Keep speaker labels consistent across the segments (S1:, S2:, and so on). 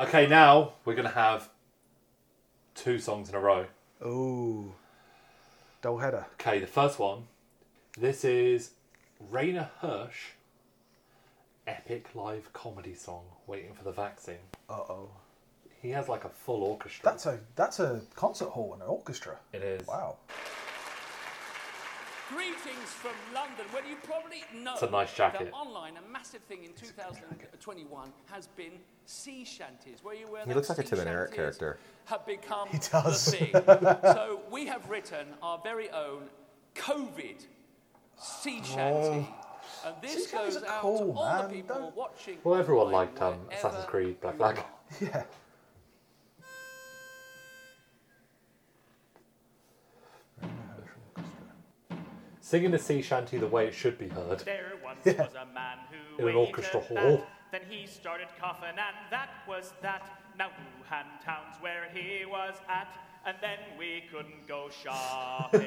S1: Okay, now we're to have two songs in a row.
S2: Ooh. Double header.
S1: Okay, the first one. This is Rainer Hersch, epic live comedy song, Waiting for the Vaccine.
S2: Uh oh.
S1: He has like a full orchestra.
S2: That's a that's a concert hall and an orchestra.
S1: It is.
S2: Wow.
S3: Greetings from London, where you probably know
S1: It's a nice jacket.
S3: that online a massive thing in 2021 has been sea shanties. where you aware
S4: He looks like a
S3: sea
S4: Tim and Eric character.
S3: Have become
S2: He does.
S3: the thing. so we have written our very own COVID sea shanty. And this
S2: Sea
S3: goes out
S2: cool,
S3: to all
S2: man.
S3: the people
S2: Don't-
S3: watching.
S1: Well, everyone liked um, Assassin's Creed Black Flag.
S2: Yeah.
S1: Singing the sea shanty the way it should be heard.
S5: There once
S2: Yeah.
S5: was a man who
S1: In an orchestra hall.
S5: Then he started coughing, and that was that. Now Wuhan town's where he was at, and then we couldn't go shopping.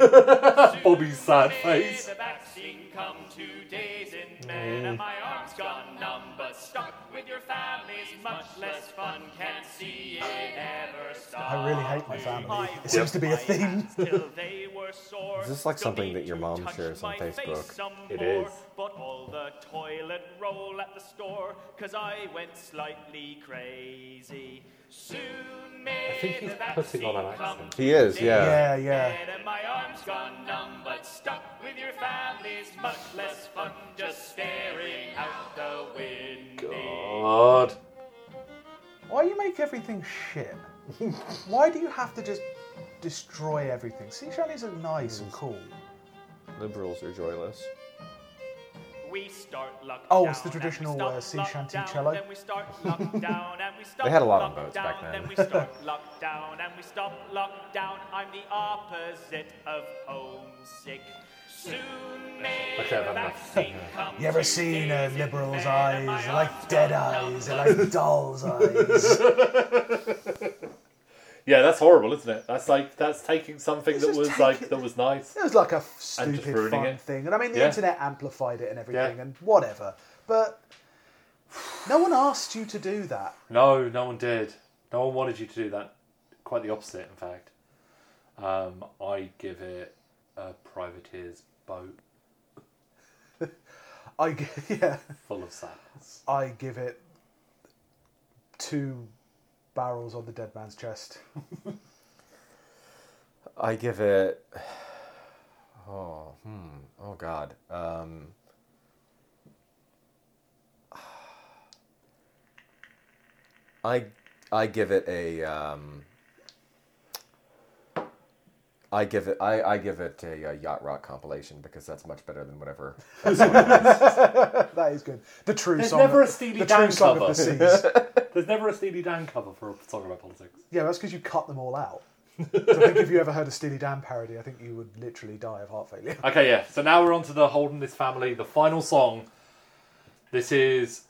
S1: Bobby's sad
S5: may
S1: face.
S5: The vaccine come two days in mm. bed, and my arms gone numb, but stuck with your family's much less fun. Can't see it ever stop.
S2: I really hate my family.
S5: I
S2: It seems to be a
S5: wiped my
S2: theme.
S5: they were sore.
S4: Is this like
S5: Still
S4: something that your mom shares on Facebook?
S5: some
S1: It.
S5: But all the toilet roll at the store, cause I went slightly crazy. Soon may
S1: think he's putting on an
S5: vaccine
S1: accent.
S4: He is, yeah.
S2: Yeah, yeah.
S5: And my arms gone numb, but stuck with your family's much less fun. Just staring out the window.
S1: God.
S2: Why do you make everything shit? Why do you have to just destroy everything? Sea shanties are nice and cool.
S4: Liberals are joyless.
S5: We start lockdown.
S2: Oh, it's the traditional, uh, sea shanty
S5: lockdown,
S2: cello?
S5: Then we start lockdown and we stop
S4: They had a lot on boats
S5: lockdown,
S4: back then.
S5: Then we start lockdown and we stop lockdown. I'm the opposite of homesick. Soon may
S1: Okay,
S5: the
S1: had enough.
S5: vaccine come
S2: You ever seen a liberal's
S5: bed, and my
S2: eyes? They're like dead eyes. They're like doll's eyes.
S1: Yeah, that's horrible, isn't it? That's like that's taking something
S2: It's
S1: that
S2: just
S1: was
S2: taking-
S1: like that was nice.
S2: It was like a f-
S1: And just
S2: stupid
S1: ruining
S2: fun
S1: it.
S2: thing, and I mean the
S1: Yeah.
S2: internet amplified it and everything,
S1: Yeah.
S2: and whatever. But no one asked you to do that.
S1: No, no one did. No one wanted you to do that. Quite the opposite, in fact. Um, I give it a privateer's boat
S2: I g- yeah,
S1: full of sadness.
S2: I give it two barrels on the dead man's chest.
S4: I give it. Oh, hmm. Oh, God. Um, I I give it a. Um, I give it. I, I give it a, uh yacht rock compilation because that's much better than whatever.
S2: that is good. The true
S1: There's
S2: song.
S1: never
S2: of-
S1: a Steely
S2: the
S1: Dan
S2: true song
S1: cover.
S2: of the seas.
S1: There's never a Steely Dan cover for a song about politics.
S2: yeah, that's because you cut them all out. So I think if you ever heard a Steely Dan parody, I think you would literally die of heart failure.
S1: Okay, yeah. So now we're on to the Holding This Family, the final song. This is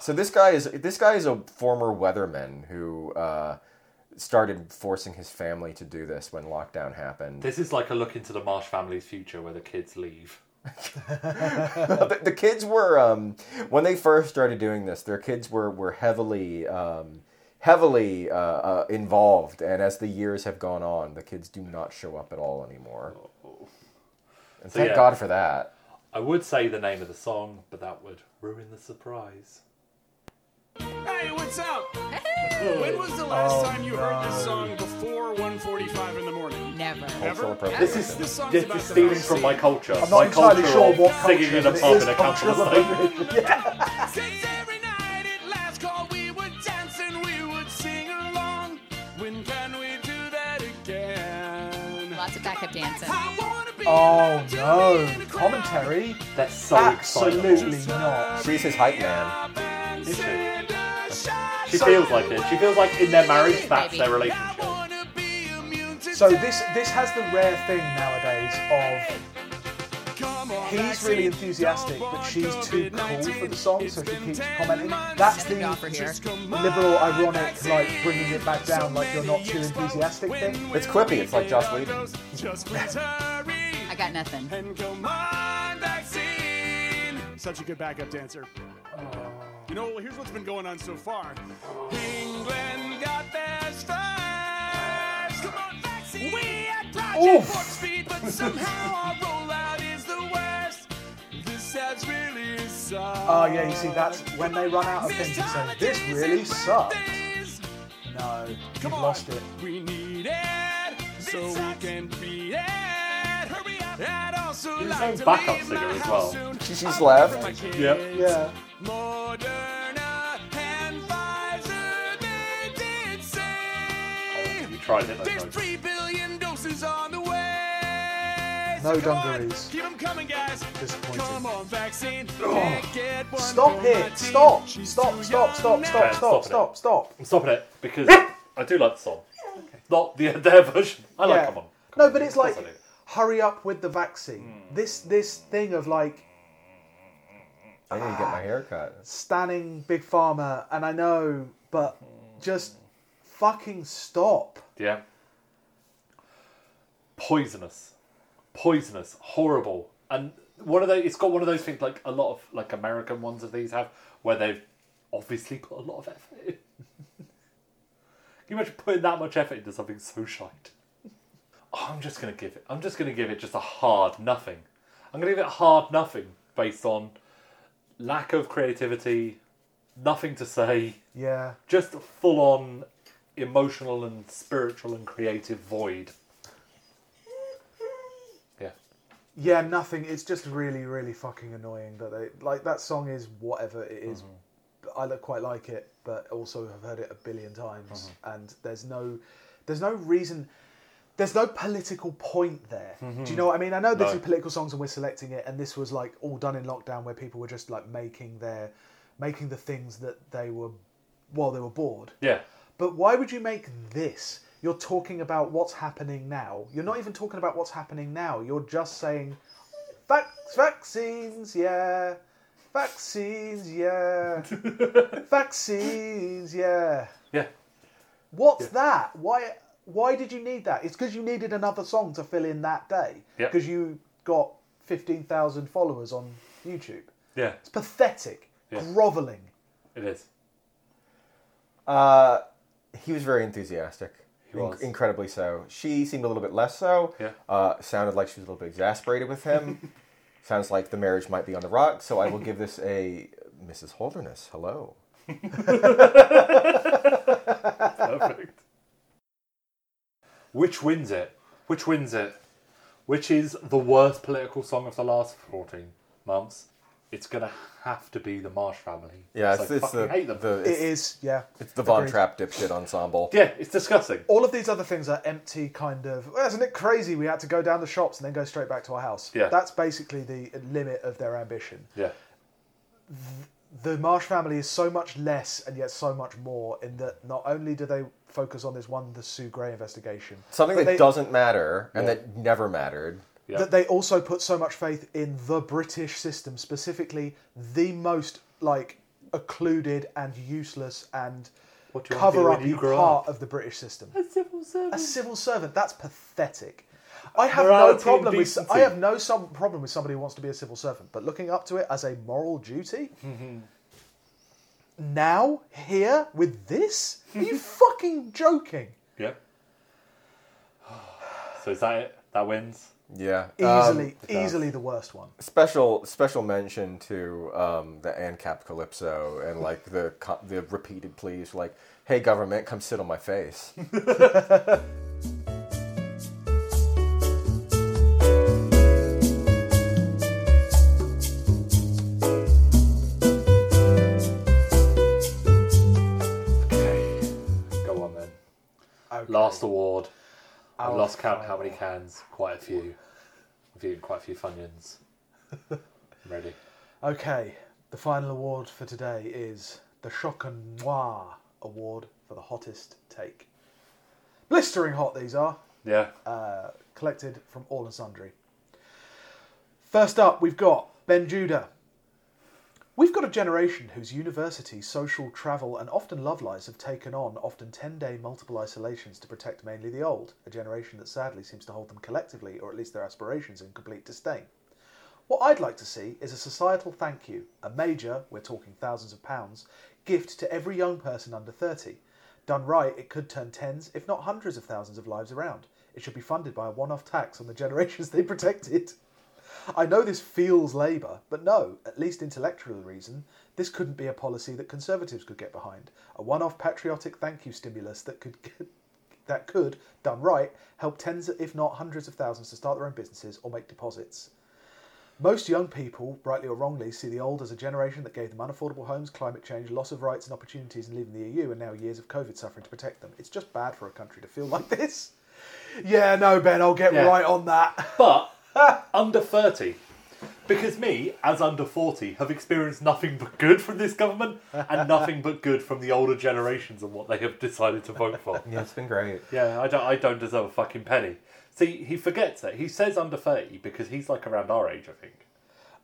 S4: So this guy is this guy is a former weatherman who uh, started forcing his family to do this when lockdown happened.
S1: this is like a look into the Marsh family's future where the kids leave.
S4: the, the kids were um, when they first started doing this. Their kids were were heavily um, heavily uh, uh, involved, and as the years have gone on, the kids do not show up at all anymore. And
S1: So,
S4: thank
S1: yeah.
S4: God for that.
S1: I would say the name of the song, but that would ruin the surprise.
S6: Hey, what's up? When was the last
S2: Oh,
S6: time you heard this song before 1:45 in the morning?
S7: Never.
S4: Cultural
S6: Ever?
S4: appropriation.
S1: This is
S6: This song's
S1: this
S6: about
S1: is stealing from my culture.
S2: I'm
S1: my
S2: not entirely
S1: culture
S2: sure what culture,
S1: singing in a
S2: but it
S1: pub in a
S2: cultural
S1: capital state.
S2: Yeah.
S6: Since every night at last call we would dance and we would sing along. When can we do that again?
S7: Lots of backup dancing.
S6: I
S2: Oh no!
S6: be in a crowd
S2: Commentary?
S1: That's so
S2: Absolutely
S1: excitable.
S2: not.
S4: She's his hype man.
S1: Is she?
S6: Send a shot.
S1: She feels like it. She feels like in their marriage, that's
S7: Maybe.
S1: their relationship.
S6: wanna be immune to
S2: So this this has the rare thing nowadays of he's really enthusiastic, but she's too cool for the song, so she keeps commenting. That's the
S7: offer
S2: liberal, ironic, like bringing it back down, like you're not too enthusiastic thing.
S4: It's quippy. It's like Joss Whedon.
S6: Just please hurry
S7: I got nothing.
S6: and come on, vaccine. Such a good backup dancer. Oh. You know, here's what's been going on so far. England got theirs first. Come on, vaccine. We at Project
S2: Oof.
S6: Speed, but somehow our rollout is the worst. This has really sucked.
S2: Oh yeah, you see, that's when they run out of things to say. This really sucks. No, you've
S6: Come on,
S2: lost it.
S6: We need it so we can beat it. Hurry up. I'd also
S1: He's
S6: like
S1: his
S6: to
S1: backup
S6: leave
S1: singer
S6: my
S1: as
S6: house
S1: well.
S6: soon.
S4: She's left.
S6: want my kids.
S1: Yep.
S2: Yeah.
S6: Moderna
S1: tried it,
S6: there's
S1: though.
S6: three billion doses on the way.
S2: No
S6: So come on,
S2: dungarees.
S6: Keep 'em coming, guys.
S2: Disappointing.
S6: Come on, vaccine. Oh. Can't get one
S2: Stop it! Stop! Stop! Stop! Stop! Stop!
S1: Okay,
S2: Stop!
S1: stop it.
S2: Stop! Stop!
S1: I'm stopping it because I do like the song. Not the their version. I like
S2: Yeah.
S1: come on. Come
S2: No,
S1: on.
S2: but it's like hurry up with the vaccine. Hmm. This this thing of like
S4: I need to get my hair cut.
S2: standing big pharma, and I know, but just fucking stop.
S1: Yeah. Poisonous. Poisonous. Horrible. And one of those it's got one of those things like a lot of like American ones of these have where they've obviously put a lot of effort in. Can you imagine putting that much effort into something so shite? Oh, I'm just gonna give it I'm just gonna give it just a hard nothing. I'm gonna give it a hard nothing based on lack of creativity, nothing to say,
S2: Yeah.
S1: just full on emotional and spiritual and creative void. Yeah.
S2: Yeah, nothing. It's just really, really fucking annoying that they like that song is whatever it is. Mm-hmm. I look quite like it, but also have heard it a billion times, mm-hmm. and there's no, there's no reason, there's no political point there. Do you mm-hmm. know what I mean? I know this
S1: No.
S2: is political songs and we're selecting it, and this was like all done in lockdown where people were just like making their, making the things that they were, while they were bored.
S1: Yeah.
S2: But why would you make this? You're talking about what's happening now. You're not even talking about what's happening now. You're just saying, Vac- vaccines, yeah. Vaccines, yeah. vaccines, yeah.
S1: Yeah.
S2: What's that? Why? Why did you need that? It's because you needed another song to fill in that day.
S1: Yeah.
S2: Because you got fifteen thousand followers on YouTube.
S1: Yeah.
S2: It's pathetic,
S1: Yeah.
S2: groveling.
S1: It is.
S4: Uh, he was very enthusiastic.
S1: He
S4: In- incredibly so. She seemed a little bit less so.
S1: Yeah.
S4: Uh, sounded like she was a little bit exasperated with him. Sounds like the marriage might be on the rocks. So I will give this a Mrs. Holderness. Hello.
S1: Perfect. Which wins it? Which wins it? Which is the worst political song of the last 14 months? It's going to have to be the Marsh family.
S4: Yeah, it's,
S1: I
S4: it's
S1: fucking
S4: the
S1: hate them.
S4: the
S2: It
S4: it's,
S2: is, yeah.
S4: it's the Von
S2: Agreed.
S4: Trapp dipshit ensemble.
S1: Yeah, it's disgusting.
S2: all of these other things are empty kind of well, isn't it crazy we had to go down the shops and then go straight back to our house
S1: Yeah.
S2: that's basically the limit of their ambition
S1: Yeah.
S2: the marsh family is so much less and yet so much more in that not only do they focus on this one the sue gray investigation
S4: Something
S2: but
S4: that
S2: they,
S4: doesn't matter and
S1: Yeah.
S4: that never mattered.
S1: Yeah.
S2: that they also put so much faith in the british system specifically the most like occluded and useless and
S1: What do you want to do
S2: cover
S1: when
S2: up
S1: you
S2: part
S1: up?
S2: of the british system
S1: A civil servant.
S2: a civil servant. That's pathetic. I have
S1: Morality
S2: no problem with. I have no some problem with somebody who wants to be a civil servant, but looking up to it as a moral duty. Mm-hmm. now here with this? Are you fucking joking?
S1: Yeah. So is that it? That wins?
S4: Yeah.
S2: Easily,
S4: Um,
S1: does.
S2: easily the worst one.
S4: special special mention to um, the ANCAP Calypso and like the co- the repeated pleas like, "Hey government, come sit on my face."
S1: Okay. Go on then.
S2: Okay.
S1: Last award. I've lost count how many cans. Quite a few. I've eaten quite a few Funyuns. I'm ready.
S2: Okay, the final award for today is the Choc Noir Award for the hottest take. Blistering hot these are.
S1: Yeah.
S2: uh, collected from all and sundry. First up, we've got Ben Judah. We've got a generation whose university, social, travel, and often love lives have taken on often 10 day multiple isolations to protect mainly the old, a generation that sadly seems to hold them collectively, or at least their aspirations, in complete disdain. What I'd like to see is a societal thank you, a major, we're talking thousands of pounds, gift to every young person under 30. Done right, it could turn tens, if not hundreds of thousands of lives around. It should be funded by a one off tax on the generations they protected. I know this feels Labour, but no, at least intellectual reason, this couldn't be a policy that Conservatives could get behind. A one off patriotic thank you stimulus that could that could, done right, help tens, if not hundreds of thousands to start their own businesses or make deposits. Most young people, rightly or wrongly, see the old as a generation that gave them unaffordable homes, climate change, loss of rights and opportunities in leaving the EU, and now years of COVID suffering to protect them. It's just bad for a country to feel like this. Yeah, no, Ben, I'll get
S1: Yeah.
S2: right on that.
S1: But under 30. Because me, as under 40, have experienced nothing but good from this government and nothing but good from the older generations and what they have decided to vote for.
S4: Yeah, it's been great.
S1: Yeah, I don't, I don't deserve a fucking penny. See, he forgets that. He says under 30 because he's like around our age, I think.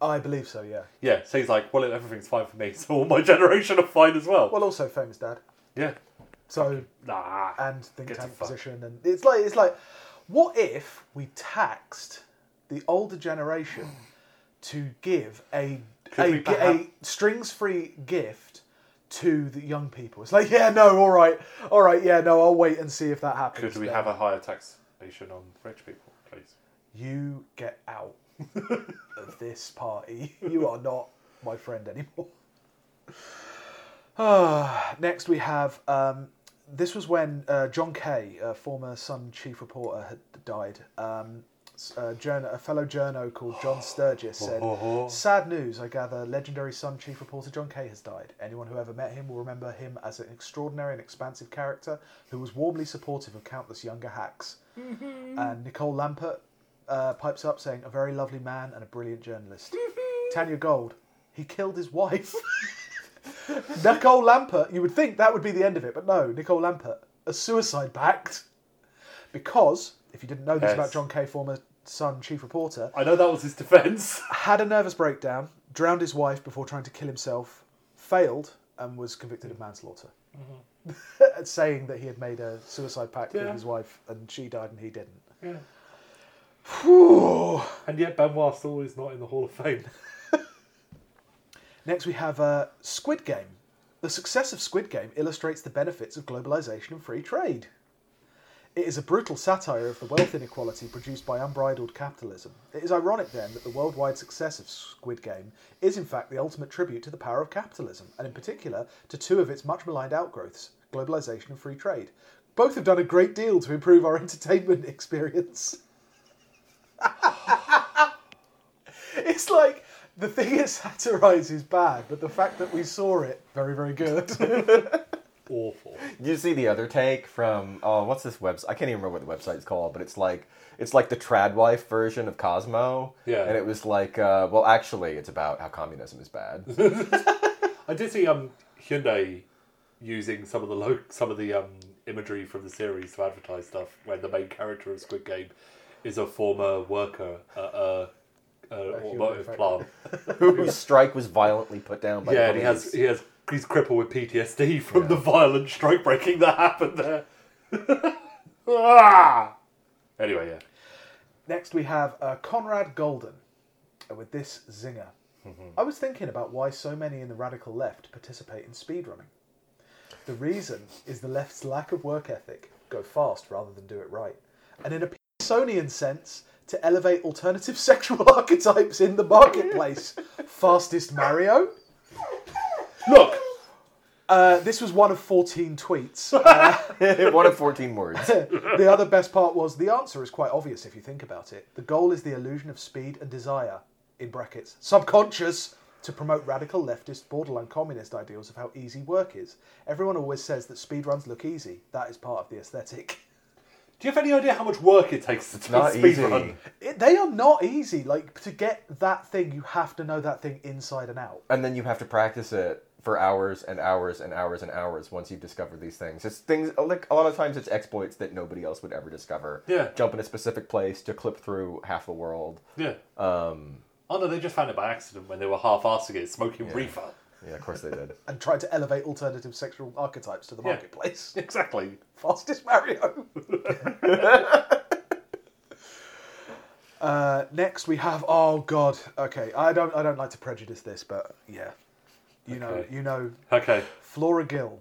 S2: Oh, I believe so, yeah.
S1: Yeah, so he's like, well, everything's fine for me, so all my generation are fine as well.
S2: Well, also famous dad.
S1: yeah.
S2: So
S1: Nah.
S2: and think tank position, and it's like it's like, what if we taxed the older generation to give a a,
S1: we
S2: gi-
S1: perhaps-
S2: a strings-free gift to the young people? It's like, yeah, no, all right, all right, yeah, no, I'll wait and see if that happens.
S1: Could we
S2: then.
S1: have a higher taxation on rich people, please?
S2: You get out of this party. You are not my friend anymore. Ah, next we have. Um, this was when uh, John Kay, a former Sun chief reporter, had died. Um, s- uh, a, journo, a fellow journo called John Sturgis said, "Sad news. I gather legendary Sun chief reporter John Kay has died. Anyone who ever met him will remember him as an extraordinary and expansive character who was warmly supportive of countless younger hacks." Mm-hmm. And Nicole Lampert uh, pipes up saying, "A very lovely man and a brilliant journalist." Mm-hmm. Tanya Gold, he killed his wife. Nicole Lampert, you would think that would be the end of it, but no. Nicole Lampert, a suicide pact, because if you didn't know this
S1: Yes.
S2: about John Kay, former Sun, chief reporter,
S1: I know that was his defence.
S2: had a nervous breakdown, drowned his wife before trying to kill himself, failed, and was convicted of manslaughter. saying that he had made a suicide pact with his wife and she died and he didn't.
S1: Yeah.
S2: Whew.
S1: And yet Benoit still is not in the Hall of Fame.
S2: Next, we have uh, Squid Game. The success of Squid Game illustrates the benefits of globalization and free trade. It is a brutal satire of the wealth inequality produced by unbridled capitalism. It is ironic then that the worldwide success of Squid Game is in fact the ultimate tribute to the power of capitalism, and in particular to two of its much maligned outgrowths, globalization and free trade. Both have done a great deal to improve our entertainment experience. it's like the thing it satirizes is bad, but the fact that we saw it, very, very good.
S1: Awful.
S4: Did you see the other take from oh what's this website? I can't even remember what the website's called, but it's like it's like the Tradwife version of Cosmo.
S1: Yeah.
S4: And it was like, uh, well, actually, it's about how communism is bad.
S1: I did see um Hyundai using some of the lo- some of the um imagery from the series to advertise stuff. Where the main character of Squid Game is a former worker at a, a automotive plant.
S4: Whose strike was violently put down by
S1: yeah,
S4: the
S1: and he has he has he's crippled with PTSD from the violent strike breaking that happened there. ah! Anyway, yeah.
S2: Next, we have uh, Conrad Golden uh, with this zinger. I was thinking about why so many in the radical left participate in speedrunning. The reason is the left's lack of work ethic. Go fast rather than do it right. And in a Petersonian sense, to elevate alternative sexual archetypes in the marketplace. Fastest Mario?
S1: Look,
S2: Uh, this was one of 14 tweets.
S4: One of 14 words.
S2: the other best part was the answer is quite obvious if you think about it. The goal is the illusion of speed and desire, in brackets, subconscious, to promote radical leftist, borderline communist ideals of how easy work is. Everyone always says that speedruns look easy. That is part of the aesthetic.
S1: do you have any idea how much work it takes to
S4: Not
S1: speed
S4: easy.
S1: run?
S2: It, they are not easy. Like, to get that thing, you have to know that thing inside and out.
S4: and then you have to practice it for hours and hours and hours and hours once you've discovered these things. It's things like a lot of times it's exploits that nobody else would ever discover.
S1: Yeah.
S4: Jump in a specific place to clip through half the world.
S1: Yeah.
S4: Um,
S1: Oh no, they just found it by accident when they were half-assing it, smoking reefer.
S4: yeah, of course they did.
S2: And tried to elevate alternative sexual archetypes to the
S1: Yeah.
S2: marketplace.
S1: Exactly.
S2: Fastest Mario. uh, next we have oh god. Okay, I don't I don't like to prejudice this, but yeah, you know you know
S1: Okay.
S2: Flora Gill.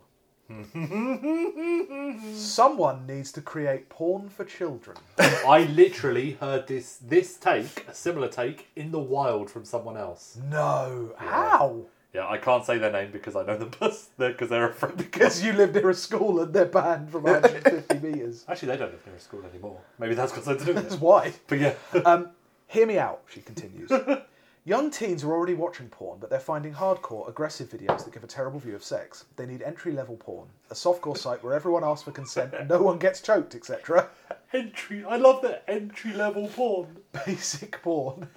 S2: Someone needs to create porn for children.
S1: I literally heard this this take, a similar take, in the wild from someone else.
S2: No, how?
S1: Yeah, I can't say their name because I know them because they're a friend.
S2: Because you live near a school and they're banned from 150 meters.
S1: Actually, they don't live near a school anymore. Maybe that's got something to do with
S2: That's
S1: it.
S2: why.
S1: But yeah,
S2: Um, hear me out, she continues. Young teens are already watching porn, but they're finding hardcore, aggressive videos that give a terrible view of sex. They need entry level porn, a softcore site where everyone asks for consent and no one gets choked, etc.
S1: entry. I love the entry level porn.
S2: Basic porn.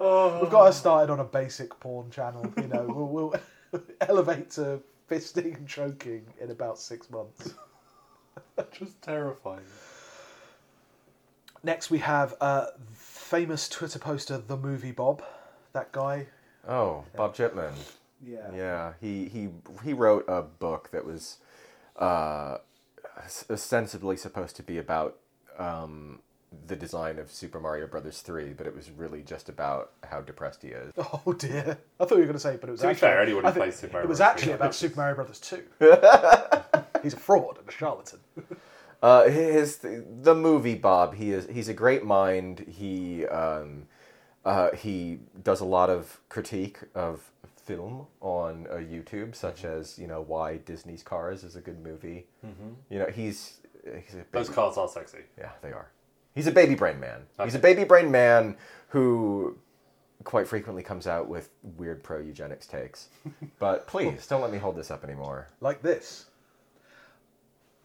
S1: Oh,
S2: We've got us started on a basic porn channel. You know, we'll, we'll elevate to fisting and choking in about six months.
S1: just terrifying.
S2: Next, we have uh, famous Twitter poster, the movie Bob. That guy.
S4: Oh, Bob Chipman.
S2: Yeah.
S4: Yeah, he he he wrote a book that was uh, ostensibly supposed to be about um, the design of Super Mario Brothers three, but it was really just about how depressed he is.
S2: Oh dear! I thought you were going to say, but it was
S1: To be
S2: actually.
S1: fair, anyone who plays Super Mario
S2: It was
S1: Bros.
S2: actually about Super Mario Brothers two. He's a fraud and a charlatan.
S4: Uh, his the movie Bob. He is he's a great mind. He um, uh, he does a lot of critique of film on uh, YouTube, such
S1: Mm-hmm.
S4: as you know why Disney's Cars is a good movie. You know he's he's a
S1: Those
S4: big-
S1: cards are sexy.
S4: Yeah, they are. He's a baby brain man. He's a
S1: Okay.
S4: baby brain man who quite frequently comes out with weird pro eugenics takes. But please, don't let me hold this up anymore.
S2: like this.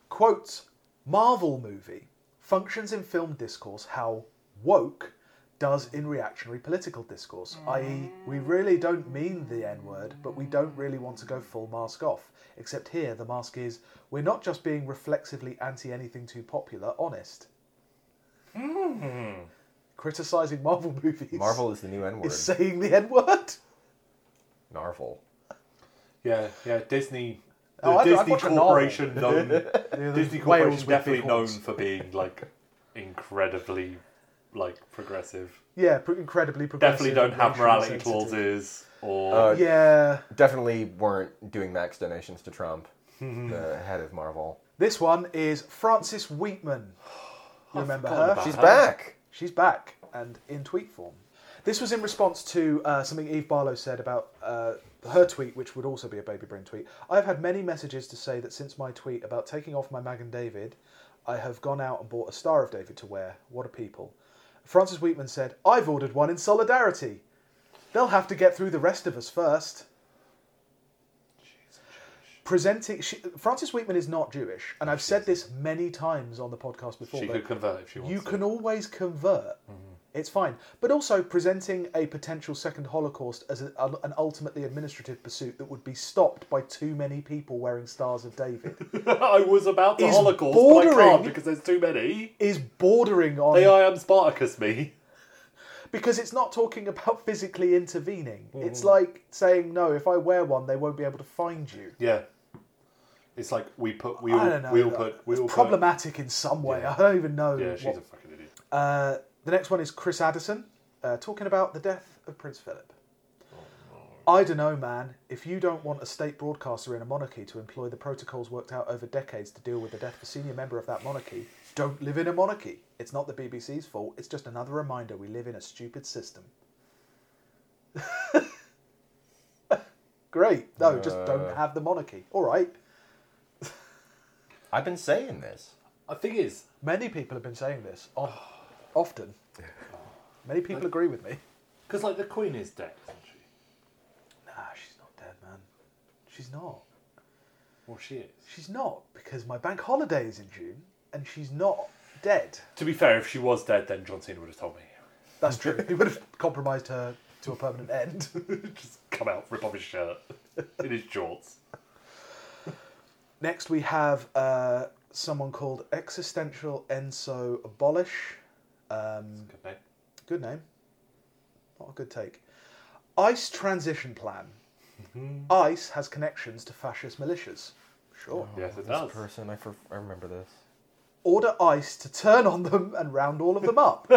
S2: Quote, Marvel movie functions in film discourse how woke does in reactionary political discourse, i.e., we mm. really don't mean the N word, but we don't really want to go full mask off. Except here, the mask is we're not just being reflexively anti anything too popular, honest. Mm. Criticizing Marvel movies
S4: Marvel is the new N word.
S2: is saying the N word.
S4: Narvel.
S1: Yeah, yeah. Disney. The
S2: Oh, I've- I've
S1: Disney
S2: watched a novel.
S1: Corporation known. Disney
S2: Wales
S1: Corporation
S2: with
S1: definitely known for being like incredibly like progressive.
S2: Yeah, pr- incredibly progressive.
S1: Definitely don't have morality
S2: sensitive.
S1: clauses or
S4: Uh,
S2: Yeah,
S4: Definitely weren't doing max donations to Trump, the head of Marvel.
S2: this one is Frances Wheatman. You remember her?
S4: She's
S1: her.
S4: back.
S2: She's back and in tweet form. This was in response to uh, something Eve Barlow said about uh, her tweet, which would also be a baby brain tweet. I've had many messages to say that since my tweet about taking off my Magen David, I have gone out and bought a Star of David to wear. What a people. Frances Wheatman said, I've ordered one in solidarity. They'll have to get through the rest of us first. Presenting, she, Frances Wheatman is not Jewish, and I've said this many times on the podcast before.
S1: she
S2: but
S1: could convert if she wants.
S2: you
S1: to.
S2: can always convert. It's fine. But also presenting a potential second Holocaust as a, an ultimately administrative pursuit that would be stopped by too many people wearing Stars of David
S1: I was about to
S2: Is
S1: Holocaust, but I
S2: bordering-
S1: can't because there's too many.
S2: is bordering on
S1: They I am Spartacus me.
S2: because it's not talking about physically intervening.
S1: Mm.
S2: It's like saying no. If I wear one, they won't be able to find you.
S1: Yeah. It's like we put we
S2: I
S1: all
S2: don't know.
S1: we all put we
S2: it's
S1: all put-
S2: problematic in some way.
S1: Yeah.
S2: I don't even know.
S1: Yeah, she's
S2: what-
S1: a fucking idiot.
S2: Uh, the next one is Chris Addison uh, talking about the death of Prince Philip. I don't know, man. If you don't want a state broadcaster in a monarchy to employ the protocols worked out over decades to deal with the death of a senior member of that monarchy, don't live in a monarchy. It's not the BBC's fault. It's just another reminder we live in a stupid system. Great. No, just don't have the monarchy. All right.
S4: I've been saying this.
S1: The thing is,
S2: Many people have been saying this o- often. Many people agree with me.
S1: because like the Queen is dead, isn't she?
S2: Nah, she's not dead, man. She's not.
S1: Well, she is.
S2: She's not because my bank holiday is in June, and she's not dead.
S1: To be fair, if she was dead, then John Cena would have told me.
S2: That's true. he would have compromised her to a permanent end.
S1: Just come out, rip off his shirt in his shorts.
S2: Next, we have uh, someone called Existential Enso Abolish. Um,
S1: Good name.
S2: good name. Not a good take. ICE transition plan. ICE has connections to fascist militias. Sure.
S1: Yes, it
S4: This
S1: does.
S4: person, I, for, I remember this.
S2: Order ICE to turn on them and round all of them up.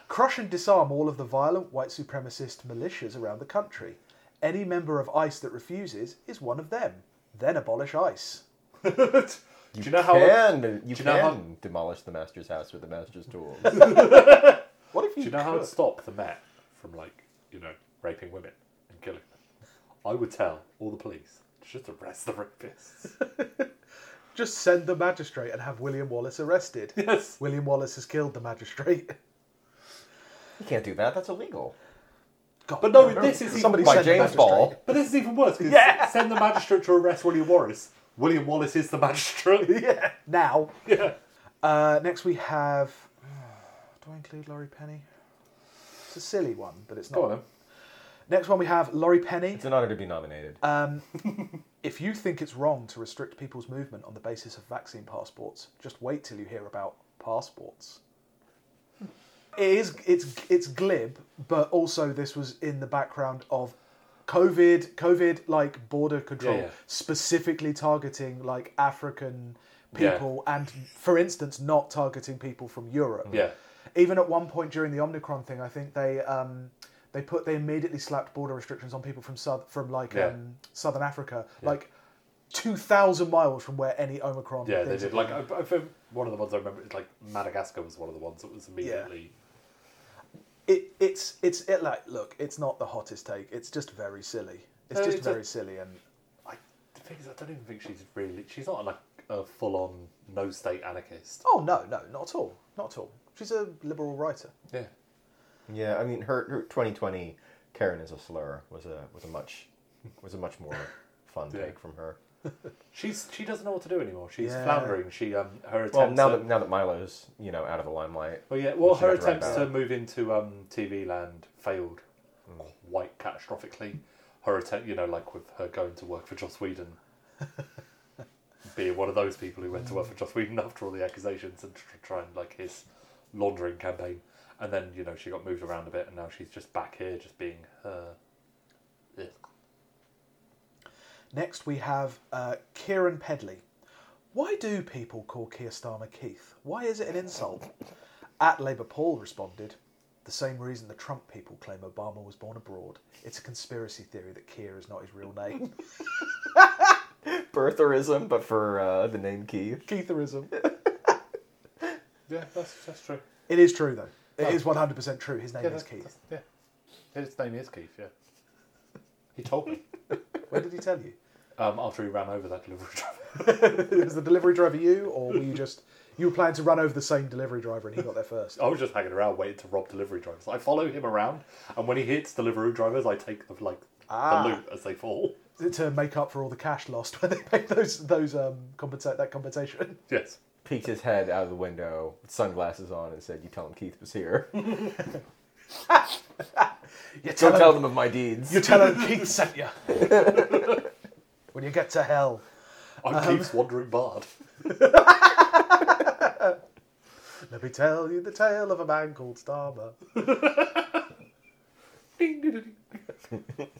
S2: Crush and disarm all of the violent white supremacist militias around the country. Any member of ICE that refuses is one of them. Then abolish ICE.
S1: Do you know how?
S4: can you,
S1: you know how-
S4: can demolish the master's house with the master's tools.
S2: What if
S1: Do
S2: you,
S1: you know how to
S2: could?
S1: stop the Met from like you know raping women and killing them? I would tell all the police to just arrest the rapists.
S2: Just send the magistrate and have William Wallace arrested.
S1: yes.
S2: William Wallace has killed the magistrate.
S4: you can't do that. That's illegal.
S2: God,
S1: But no, this is
S2: somebody
S1: even,
S4: By
S2: send the
S4: James
S2: magistrate.
S4: Ball.
S1: but this is even worse. 'cause
S2: Yeah.
S1: Send the magistrate to arrest William Wallace. William Wallace is the magistrate.
S2: yeah. Now,
S1: yeah.
S2: uh, next we have. Do I include Laurie Penny? It's a silly one, but it's not.
S1: Go on then.
S2: Next one we have Laurie Penny.
S4: It's an honor to be nominated.
S2: Um, if you think it's wrong to restrict people's movement on the basis of vaccine passports, just wait till you hear about passports. It is it's it's glib, but also this was in the background of COVID, COVID like border control,
S1: Yeah, yeah.
S2: specifically targeting like African
S1: Yeah.
S2: people, and for instance, not targeting people from Europe.
S1: Yeah.
S2: Even at one point during the Omicron thing, I think they um, they put they immediately slapped border restrictions on people from south from like
S1: Yeah.
S2: um, southern Africa, like two thousand miles from where any Omicron.
S1: Yeah, they did. Like. I, I one of the ones I remember is like Madagascar was one of the ones that was immediately.
S2: It, it's it's it like look, it's not the hottest take. It's just very silly. It's
S1: No,
S2: just
S1: it's a-
S2: very silly, and
S1: I, the thing is, I don't even think she's really. She's not like a full-on no state anarchist.
S2: oh no, no, not at all, not at all. She's a liberal writer.
S1: Yeah.
S4: Yeah, I mean, her, her 2020 Karen is a slur was a was a much was a much more fun
S1: Yeah.
S4: take from her.
S1: She's she doesn't know what to do anymore. She's
S2: Yeah.
S1: floundering. She um her attempts.
S4: Well, now that now that Milo's you know out of the limelight,
S1: Well, yeah. Well, her
S4: to
S1: attempts to move into um, TV land failed quite catastrophically. Her attempt, you know, like with her going to work for Joss Whedon, being one of those people who went to work for Joss Whedon after all the accusations and tr- trying like his laundering campaign, and then you know she got moved around a bit, and now she's just back here, just being her.
S2: Next, we have uh, Kieran Pedley. Why do people call Keir Starmer Keith? Why is it an insult? At Labour Paul responded, the same reason the Trump people claim Obama was born abroad. It's a conspiracy theory that Keir is not his real name.
S4: birtherism, but for uh, the name Keith.
S2: Keitherism.
S1: Yeah, that's that's true.
S2: It is true, though. It
S1: Oh.
S2: is 100% true. His name
S1: Yeah,
S2: is
S1: that's,
S2: Keith.
S1: that's- yeah. His name is Keith. Yeah. He told me
S2: When did he tell you?
S1: Um, after he ran over that delivery driver.
S2: was the delivery driver you, or were you just. You were planning to run over the same delivery driver and he got there first?
S1: I was just hanging around waiting to rob delivery drivers. I follow him around, and when he hits delivery drivers, I take the like
S2: Ah.
S1: the loot as they fall.
S2: To make up for all the cash lost when they paid those those um compensate that compensation.
S1: Yes.
S4: Peeked his head out of the window, sunglasses on, and said, "You tell him Keith was here.
S2: You
S4: Don't
S2: tell
S4: tell
S2: him,
S4: them of my deeds."
S2: you tell him Keith sent you. When you get to hell.
S1: I'm
S2: Um,
S1: Keith's wandering bard.
S2: Let me tell you the tale of a man called Starmer.
S1: Ding, ding, ding.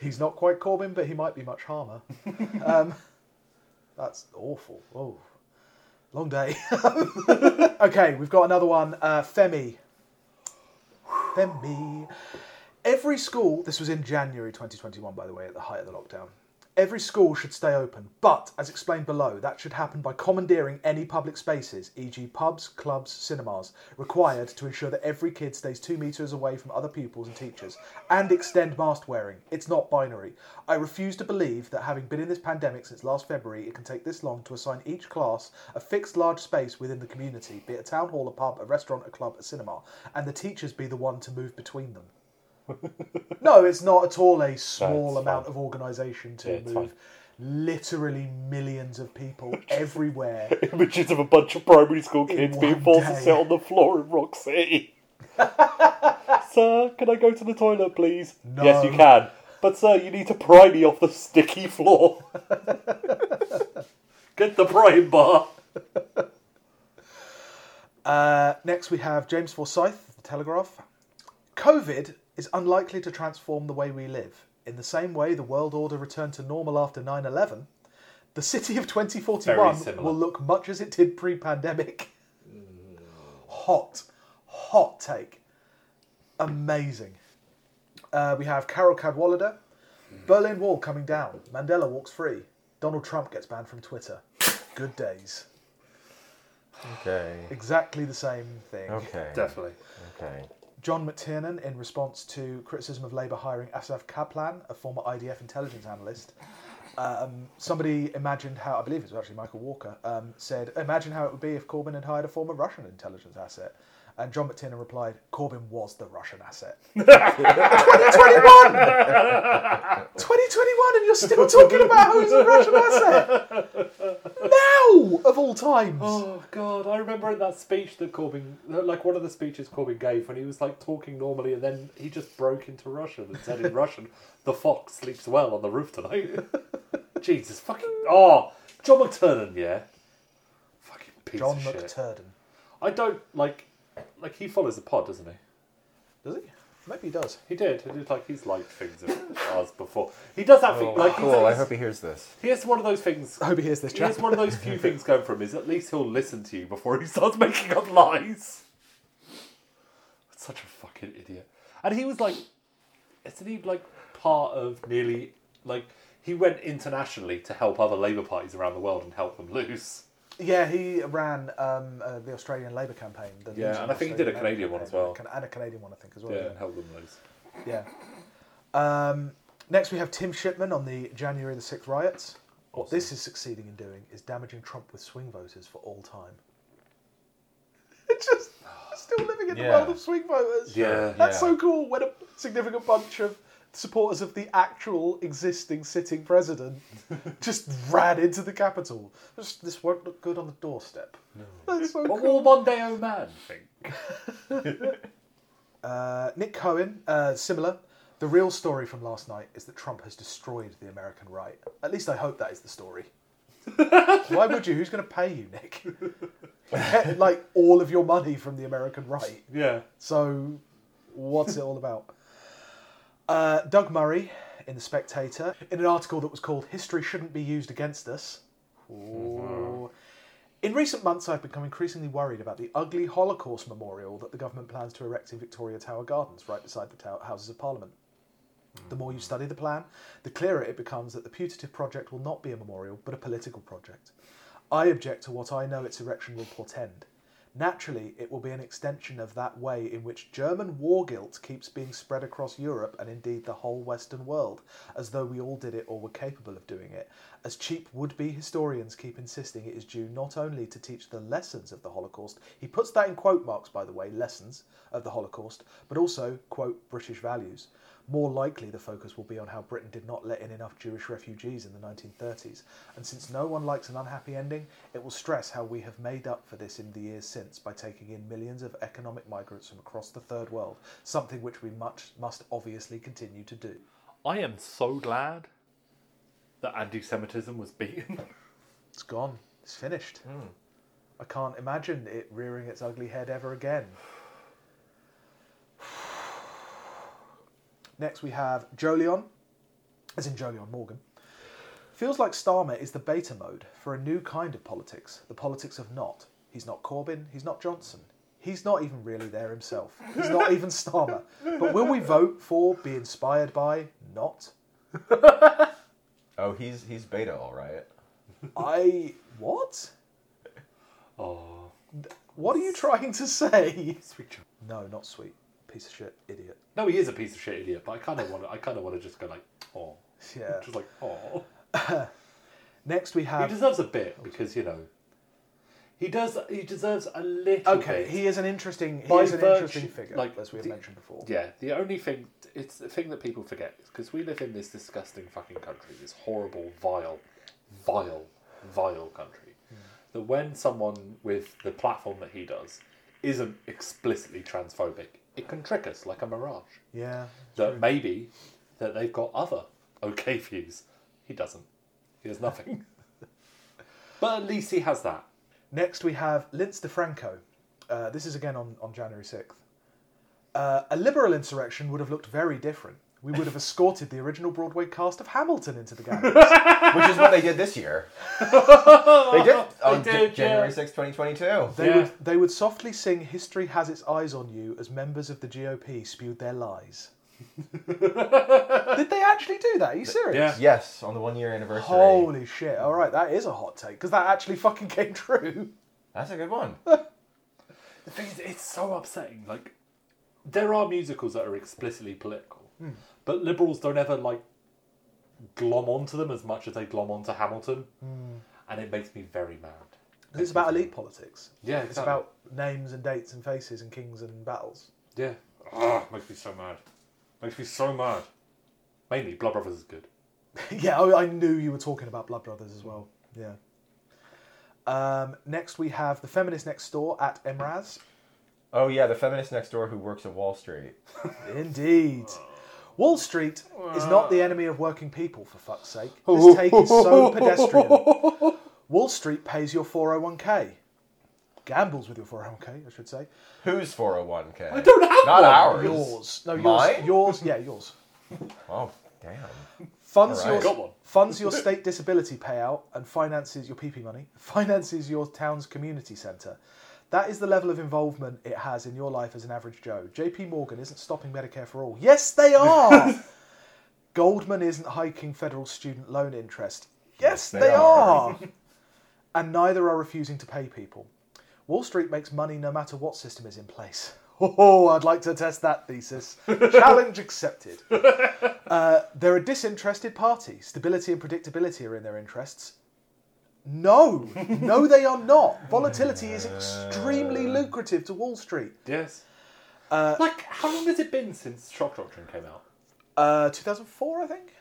S2: He's not quite Corbyn, but he might be much harmer. um, that's awful. Oh, long day. okay, we've got another one. Uh, Femi. Femi. Every school, this was in January 2021, by the way, at the height of the lockdown. Every school should stay open, but as explained below, that should happen by commandeering any public spaces, e.g., pubs, clubs, cinemas, required to ensure that every kid stays two metres away from other pupils and teachers, and extend mask wearing. It's not binary. I refuse to believe that having been in this pandemic since last February, it can take this long to assign each class a fixed large space within the community, be it a town hall, a pub, a restaurant, a club, a cinema, and the teachers be the one to move between them. no, it's not at all a small
S1: That's
S2: amount
S1: fine.
S2: of organisation to
S1: Yeah,
S2: move literally millions of people everywhere.
S1: Images of a bunch of primary school kids being forced to sit on the floor in Rock City. sir, can I go to the toilet, please?
S2: No.
S1: Yes, you can. But sir, you need to pry me off the sticky floor. Get the prying bar.
S2: Uh, next, we have James Forsyth, The Telegraph. COVID is unlikely to transform the way we live. In the same way the world order returned to normal after 9 11, the city of 2041 will look much as it did pre pandemic. Hot. hot take. Amazing. Uh, we have Carole Cadwalladr. Berlin Wall coming down. Mandela walks free. Donald Trump gets banned from Twitter. Good days.
S4: Okay.
S2: Exactly the same thing.
S4: Okay.
S1: Definitely.
S4: Okay.
S2: John McTernan, in response to criticism of Labour hiring Asaf Kaplan, a former IDF intelligence analyst, um, somebody imagined how, I believe it was actually Michael Walker, um, said, Imagine how it would be if Corbyn had hired a former Russian intelligence asset. And John McTernan replied, Corbyn was the Russian asset. 2021! 2021, and you're still talking about who's a Russian asset! Now, of all times!
S1: Oh god, I remember in that speech that Corbyn, like one of the speeches Corbyn gave when he was like talking normally, and then he just broke into Russian and said in Russian, "The fox sleeps well on the roof tonight." Jesus fucking oh, John McTernan, yeah, fucking piece
S2: John
S1: of shit.
S2: McTurden.
S1: I don't like, like he follows the pod, doesn't he?
S2: Does he? Maybe he does.
S1: He did. He did like he's liked things of ours before. He does that thing oh, like he's-
S4: Cool. I hope he hears this.
S1: he has one of those things.
S2: I hope he hears this
S1: He
S2: chat.
S1: has one of those few things going for him is at least he'll listen to you before he starts making up lies. Such a fucking idiot. And he was like, isn't he like part of nearly like he went internationally to help other Labour parties around the world and help them lose.
S2: Yeah, he ran um, uh, the Australian Labour campaign. The
S1: Yeah, and I think he did a Canadian one as well.
S2: And a Canadian one, I think, as well.
S1: Yeah,
S2: Yeah.
S1: and help them lose.
S2: yeah. Um, next, we have Tim Shipman on the January the 6th riots. What this is succeeding in doing is damaging Trump with swing voters for all time. It's just still living in the
S4: Yeah.
S2: world of swing voters.
S1: Yeah.
S2: That's
S4: Yeah.
S2: so cool when a significant bunch of supporters of the actual existing sitting president just ran into the Capitol. Just, this won't look good on the doorstep. That's so
S1: What
S2: cool.
S1: will Mondeo Man think?
S2: Uh, Nick Cohen, uh, similar. The real story from last night is that Trump has destroyed the American right. At least I hope that is the story. Why would you? Who's going to pay you, Nick? Get, like all of your money from the American right.
S1: Yeah.
S2: So, what's it all about? Uh, Doug Murray in The Spectator, in an article that was called History Shouldn't Be Used Against Us. Ooh. In recent months, I've become increasingly worried about the ugly Holocaust memorial that the government plans to erect in Victoria Tower Gardens, right beside the tower- Houses of Parliament. The more you study the plan, the clearer it becomes that the putative project will not be a memorial, but a political project. I object to what I know its erection will portend. Naturally, it will be an extension of that way in which German war guilt keeps being spread across Europe and indeed the whole Western world, as though we all did it or were capable of doing it. As cheap would be historians keep insisting it is due not only to teach the lessons of the Holocaust, he puts that in quote marks, by the way, lessons of the Holocaust, but also, quote, British values. More likely, the focus will be on how Britain did not let in enough Jewish refugees in the 1930s. And since no one likes an unhappy ending, it will stress how we have made up for this in the years since by taking in millions of economic migrants from across the third world, something which we much, must obviously continue to do.
S1: I am so glad that anti-Semitism was beaten.
S2: It's gone. It's finished. Hmm. I can't imagine it rearing its ugly head ever again. Next, we have Jolyon, as in Jolyon Morgan. Feels like Starmer is the beta mode for a new kind of politics, the politics of not. He's not Corbyn, he's not Johnson. He's not even really there himself. He's not even Starmer. But will we vote for, be inspired by, not?
S4: Oh, he's he's beta, all right.
S2: I. What?
S1: oh,
S2: What are you trying to say?
S1: sweet.
S2: No, not sweet. Piece of shit, idiot.
S1: No, he is a piece of shit idiot, but I kind of want to. I kind of want to just go like, oh,
S2: Yeah.
S1: just like, oh.
S2: Next, we have.
S1: He deserves a bit because you know, he does. He deserves a little.
S2: Okay,
S1: bit.
S2: he is an interesting. He
S1: By
S2: is an
S1: virtue-
S2: interesting figure,
S1: like,
S2: as we have
S1: the-
S2: mentioned before.
S1: Yeah, the only thing it's the thing that people forget is because we live in this disgusting fucking country, this horrible, vile, vile, vile country. Hmm. That when someone with the platform that he does isn't explicitly transphobic, it can trick us like a mirage.
S2: Yeah.
S1: That maybe that they've got other okay views. He doesn't. He has nothing. but at least he has that.
S2: Next, we have Linz DeFranco. Uh, this is again on, on January 6th. Uh, a liberal insurrection would have looked very different. We would have escorted the original Broadway cast of Hamilton into the galleries.
S4: Which is what they did this year. they did on
S1: They
S4: J-
S1: did,
S4: January
S1: yeah.
S4: 6, 2022.
S2: They
S1: Yeah.
S2: would they would softly sing "History Has Its Eyes on You" as members of the GOP spewed their lies. Did they actually do that? Are you serious?
S1: Yeah.
S4: Yes, on the one year anniversary.
S2: Holy shit! All right, that is a hot take because that actually fucking came true.
S4: That's a good one.
S1: The thing is, it's so upsetting. Like, there are musicals that are explicitly political,
S2: Hmm.
S1: but liberals don't ever like glom onto them as much as they glom onto Hamilton,
S2: Hmm.
S1: and it makes me very mad.
S2: It's about elite politics.
S1: Yeah,
S2: It's about names and dates and faces and kings and battles.
S1: Yeah. Ah, makes me so mad. Makes me so mad. Mainly, Blood Brothers is good.
S2: yeah, I, I knew you were talking about Blood Brothers as well. Yeah. Um, next, we have the feminist next door at Emraz.
S4: Oh yeah, the feminist next door who works at Wall Street.
S2: Indeed. Wall Street is not the enemy of working people, for fuck's sake. This take is so pedestrian. Wall Street pays your 401k. Gambles with your 401k, I should say.
S4: Whose 401k?
S1: I don't have
S4: Not
S1: one.
S4: ours.
S2: Yours. No, yours.
S4: Mine?
S2: Yours, yeah, yours.
S4: Oh damn.
S2: Funds
S4: All right.
S2: your
S1: Got one.
S2: funds your state disability payout and finances your PP money. Finances your town's community centre. That is the level of involvement it has in your life as an average Joe. JP Morgan isn't stopping Medicare for all. Yes, they are. Goldman isn't hiking federal student loan interest. Yes,
S4: they
S2: they,
S4: are.
S2: are. and neither are refusing to pay people. Wall Street makes money no matter what system is in place. Oh, I'd like to test that thesis. Challenge accepted. Uh, they're a disinterested party. Stability and predictability are in their interests. No, no, they are not. Volatility is extremely lucrative to Wall Street.
S1: Yes.
S2: Uh,
S1: like, how long has it been since Shock Doctrine came out?
S2: Uh, 2004, I think.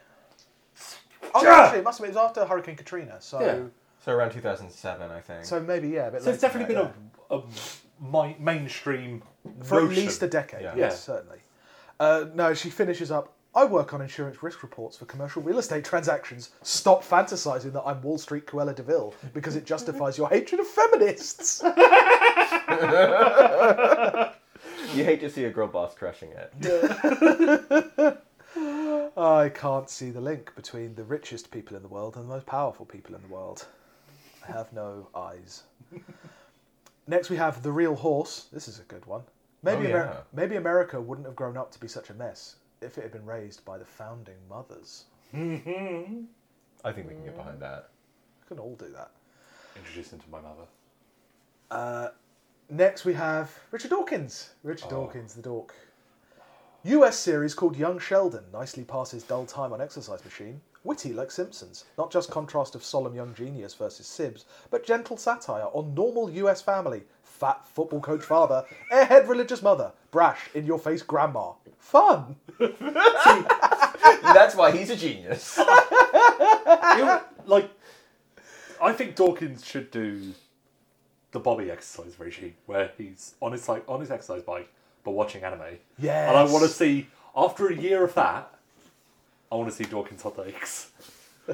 S2: Oh, no, actually, it must have been it was after Hurricane Katrina. So,
S1: Yeah.
S4: So around 2007, I think.
S2: so maybe yeah. A bit
S1: So it's
S2: later
S1: definitely been a, a mi- mainstream
S2: yeah. for at
S1: notion.
S2: least a decade.
S4: Yeah.
S2: Yes,
S1: Yeah.
S2: certainly. Uh, no, she finishes up. I work on insurance risk reports for commercial real estate transactions. Stop fantasizing that I'm Wall Street Cruella de Vil because it justifies your hatred of feminists.
S4: You hate to see a girl boss crushing it.
S2: I can't see the link between the richest people in the world and the most powerful people in the world. I have no eyes. Next, we have the real horse. This is a good one. Maybe,
S4: Oh, yeah.
S2: maybe America wouldn't have grown up to be such a mess if it had been raised by the founding mothers.
S4: I think we can get behind that.
S2: We can all do that.
S1: Introduce him to my mother.
S2: Uh, next, we have Richard Dawkins.
S4: Oh.
S2: Richard Dawkins, the dork. US series called Young Sheldon nicely passes dull time on exercise machine. Witty like Simpsons. Not just contrast of solemn young genius versus Sibs, but gentle satire on normal US family. Fat football coach father, airhead religious mother, brash in your face grandma. Fun!
S4: That's why he's a genius.
S1: You- like, I think Dawkins should do the Bobby exercise regime, where he's on his like on his exercise bike but watching anime.
S2: Yeah.
S1: And I want to see after a year of that, I want to see Dawkins hot takes.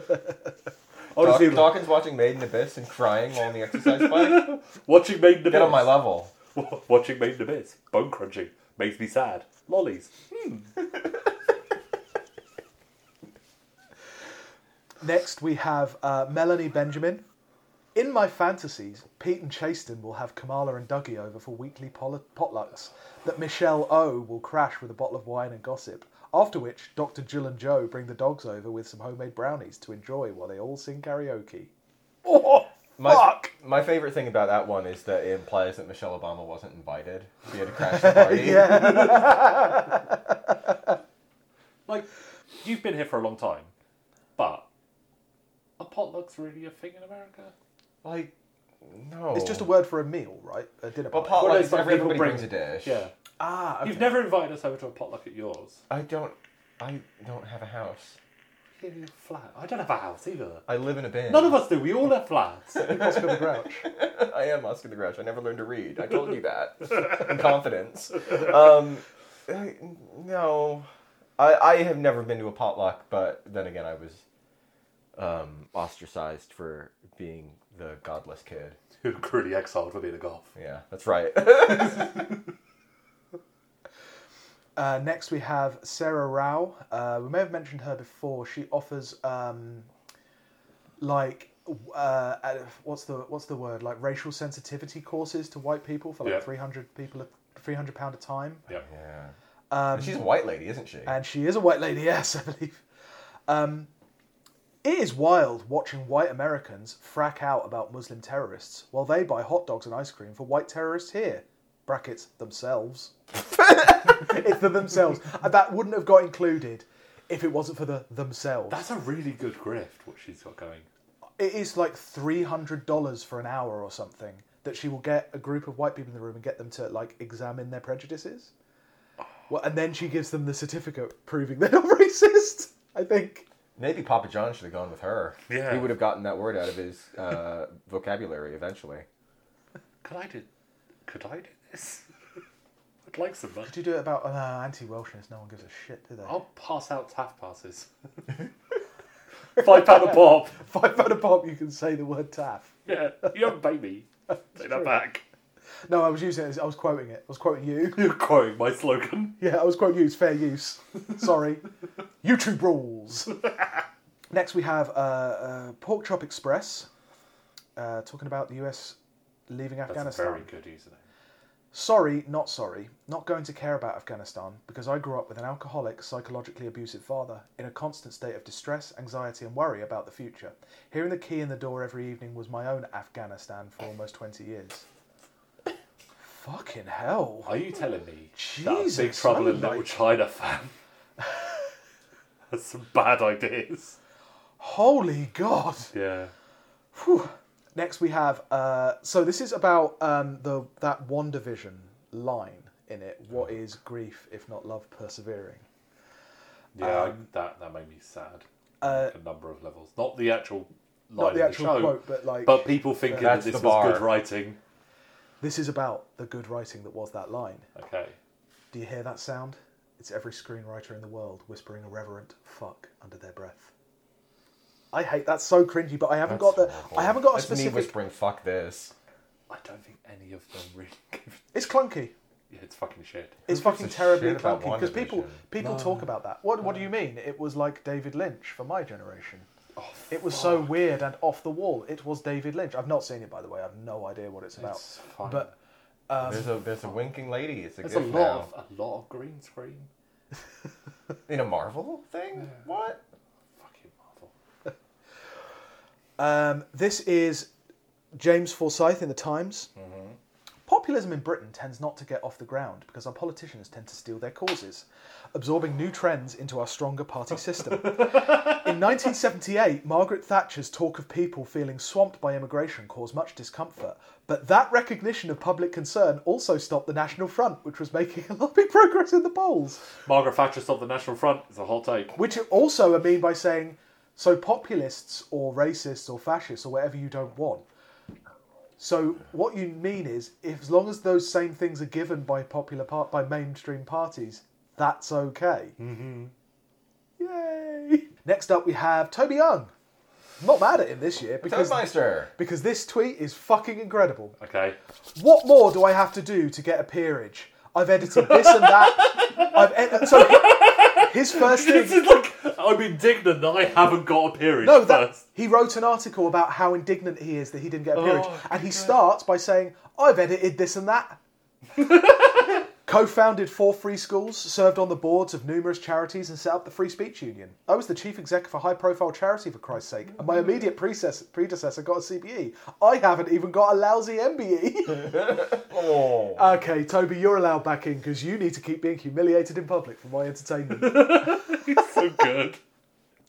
S1: I want
S4: Daw- Dawkins watching Made in Abyss and crying while on the exercise bike.
S1: watching Made in Abyss.
S4: Get on my level.
S1: watching Made in Abyss. Bone crunching makes me sad. Lollies.
S2: Next, we have uh, Melanie Benjamin. In my fantasies, Pete and Chasten will have Kamala and Dougie over for weekly pol- potlucks. That Michelle O will crash with a bottle of wine and gossip. After which, Dr. Jill and Joe bring the dogs over with some homemade brownies to enjoy while they all sing karaoke. Oh,
S4: My,
S2: fuck!
S4: my favorite thing about that one is that it implies that Michelle Obama wasn't invited. She had to crash the party.
S2: Yeah.
S1: Like, you've been here for a long time, but are potlucks really a thing in America?
S4: Like, no.
S2: It's just a word for a meal, right? A dinner
S4: Well,
S2: party.
S1: Well,
S4: potluck
S1: it's
S4: is
S1: like
S4: everybody
S1: people bring-
S4: brings a dish.
S1: Yeah.
S2: Ah, okay.
S1: You've never invited us over to a potluck at yours.
S4: I don't. I don't have a house.
S1: Yeah, you're flat. I don't have a house either.
S4: I live in a bin.
S1: None of us do. We all have flats.
S2: Oscar the Grouch.
S4: I am Oscar the Grouch. I never learned to read. I told you that in confidence. Um, I- no, I I have never been to a potluck, but then again, I was um, ostracized for being the godless kid.
S1: You're cruelly exiled for being a golf.
S4: Yeah, that's right.
S2: Uh, next, we have Saira Rao. Uh, we may have mentioned her before. She offers um, like uh, what's the what's the word like racial sensitivity courses to white people for like
S1: Yeah.
S2: three hundred people, three hundred pound a time.
S1: Yeah.
S4: Yeah.
S2: Um,
S4: She's a white lady, isn't she?
S2: and she is a white lady. Yes, I believe. Um, it is wild watching white Americans frack out about Muslim terrorists while they buy hot dogs and ice cream for white terrorists here. Brackets themselves. it's the themselves. And that wouldn't have got included if it wasn't for the themselves.
S1: That's a really good grift, what she's got going.
S2: it is like three hundred dollars for an hour or something that she will get a group of white people in the room and get them to like examine their prejudices. Well, and then she gives them the certificate proving they're not racist. I think.
S4: Maybe Papa John should have gone with her.
S1: Yeah.
S4: He would have gotten that word out of his uh, vocabulary eventually.
S1: Could I do? Could I do this? I'd like some money.
S2: Could you do it about uh, anti-Welshness? No one gives a shit, do they?
S1: I'll pass out TAF passes. Five pound a pop.
S2: Five pound a pop, you can say the word taff.
S1: Yeah, you haven't paid me. Take that back.
S2: No, I was using it. as- I was quoting it. I was quoting you.
S1: You're quoting my slogan.
S2: Yeah, I was quoting you. It's fair use. Sorry. YouTube rules. Next, we have uh, uh, Pork Chop Express, uh, talking about the US leaving
S1: That's
S2: Afghanistan.
S1: very good username.
S2: Sorry, not sorry. Not going to care about Afghanistan because I grew up with an alcoholic, psychologically abusive father in a constant state of distress, anxiety, and worry about the future. Hearing the key in the door every evening was my own Afghanistan for almost 20 years. Fucking hell.
S1: Are you telling me that a Big Trouble in Little
S2: like-
S1: China fan has some bad ideas?
S2: Holy God.
S1: Yeah.
S2: Whew. Next, we have. Uh, so this is about um, the that WandaVision line in it. What is grief if not love persevering?
S1: Yeah, I-
S2: Um,
S1: that that made me sad.
S2: uh,
S1: a number of levels. Not the actual line
S2: Not the actual
S1: the show,
S2: quote, but like
S1: but people thinking that this was good writing.
S2: this is about the good writing that was that line.
S1: Okay.
S2: Do you hear that sound? It's every screenwriter in the world whispering a reverent "fuck" under their breath. I hate that's so cringy, but I haven't got the I haven't got a
S4: That's me
S2: specific.
S4: whispering, fuck this.
S1: I don't think any of them really give.
S2: It's clunky.
S1: Yeah, it's fucking shit.
S2: It's
S4: gives
S2: fucking
S4: a
S2: terribly
S4: shit about
S2: clunky because people
S4: WandaVision?
S2: people talk about that. What what do you mean? It was like David Lynch for my generation.
S1: Oh,
S2: It was so weird and off the wall. It was David Lynch. I've not seen it by the way. I have no idea what it's about.
S1: It's fine.
S2: But um,
S4: there's a there's a winking lady. It's a
S1: There's a
S4: gift
S1: lot
S4: now.
S1: of a lot of green screen.
S4: in a Marvel thing. What?
S1: Fucking Marvel.
S2: Um, this is James Forsyth in the Times. Populism in Britain tends not to get off the ground because our politicians tend to steal their causes, absorbing new trends into our stronger party system. in 1978, Margaret Thatcher's talk of people feeling swamped by immigration caused much discomfort, but that recognition of public concern also stopped the National Front, which was making a lot of progress in the polls.
S1: Margaret Thatcher stopped the National Front. It's a hot take.
S2: Which also I mean by saying, so populists or racists or fascists or whatever you don't want. So what you mean is, if as long as those same things are given by popular part by mainstream parties, that's okay. Mm-hmm. Yay! Next up, we have Toby Young. I'm not mad at him this year because
S4: Toadmeister.
S2: because this tweet is fucking incredible.
S1: Okay.
S2: What more do I have to do to get a peerage? I've edited this and that. I've ed- so his first thing.
S1: This is like I'm indignant that I haven't got a peerage
S2: No, that,
S1: first.
S2: he wrote an article about how indignant he is that he didn't get a peerage,
S1: Oh,
S2: and he starts by saying, "I've edited this and that." Co-founded four free schools, served on the boards of numerous charities, and set up the Free Speech Union. I was the chief exec of a high-profile charity, for Christ's sake, and my immediate predecessor, predecessor got a CBE. I haven't even got a lousy MBE.
S4: Oh.
S2: okay, Toby, you're allowed back in because you need to keep being humiliated in public for my entertainment.
S1: It's so good.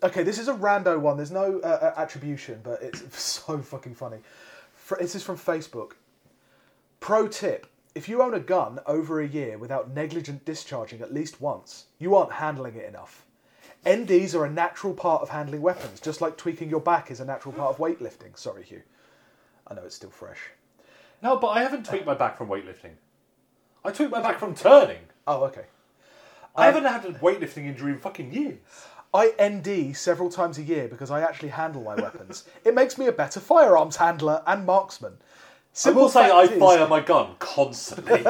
S2: Okay, this is a rando one. There's no uh, uh, attribution, but it's so fucking funny. This is from Facebook. Pro tip: If you own a gun over a year without negligent discharging at least once, you aren't handling it enough. NDs are a natural part of handling weapons, just like tweaking your back is a natural part of weightlifting. Sorry, Hugh. I know it's still fresh.
S1: No, but I haven't tweaked my back from weightlifting. I tweaked my back from turning.
S2: Oh, okay.
S1: I um, haven't had a weightlifting injury in fucking years.
S2: I ND several times a year because I actually handle my weapons. it makes me a better firearms handler and marksman.
S1: I
S2: Simple
S1: will say I
S2: is-
S1: fire my gun constantly,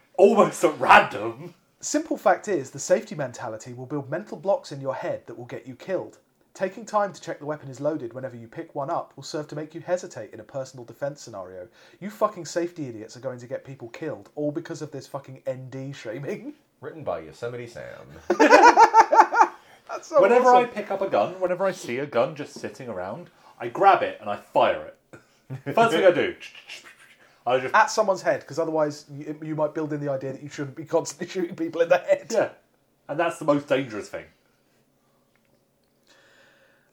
S1: almost at random.
S2: Simple fact is, the safety mentality will build mental blocks in your head that will get you killed. Taking time to check the weapon is loaded whenever you pick one up will serve to make you hesitate in a personal defense scenario. You fucking safety idiots are going to get people killed, all because of this fucking ND shaming.
S4: Written by Yosemite Sam.
S2: That's so
S1: Whenever I pick up a gun, whenever I see a gun just sitting around, I grab it and I fire it. First thing I do, I just
S2: At someone's head, because otherwise you, you might build in the idea that you shouldn't be constantly shooting people in the head.
S1: yeah, and that's the most dangerous thing.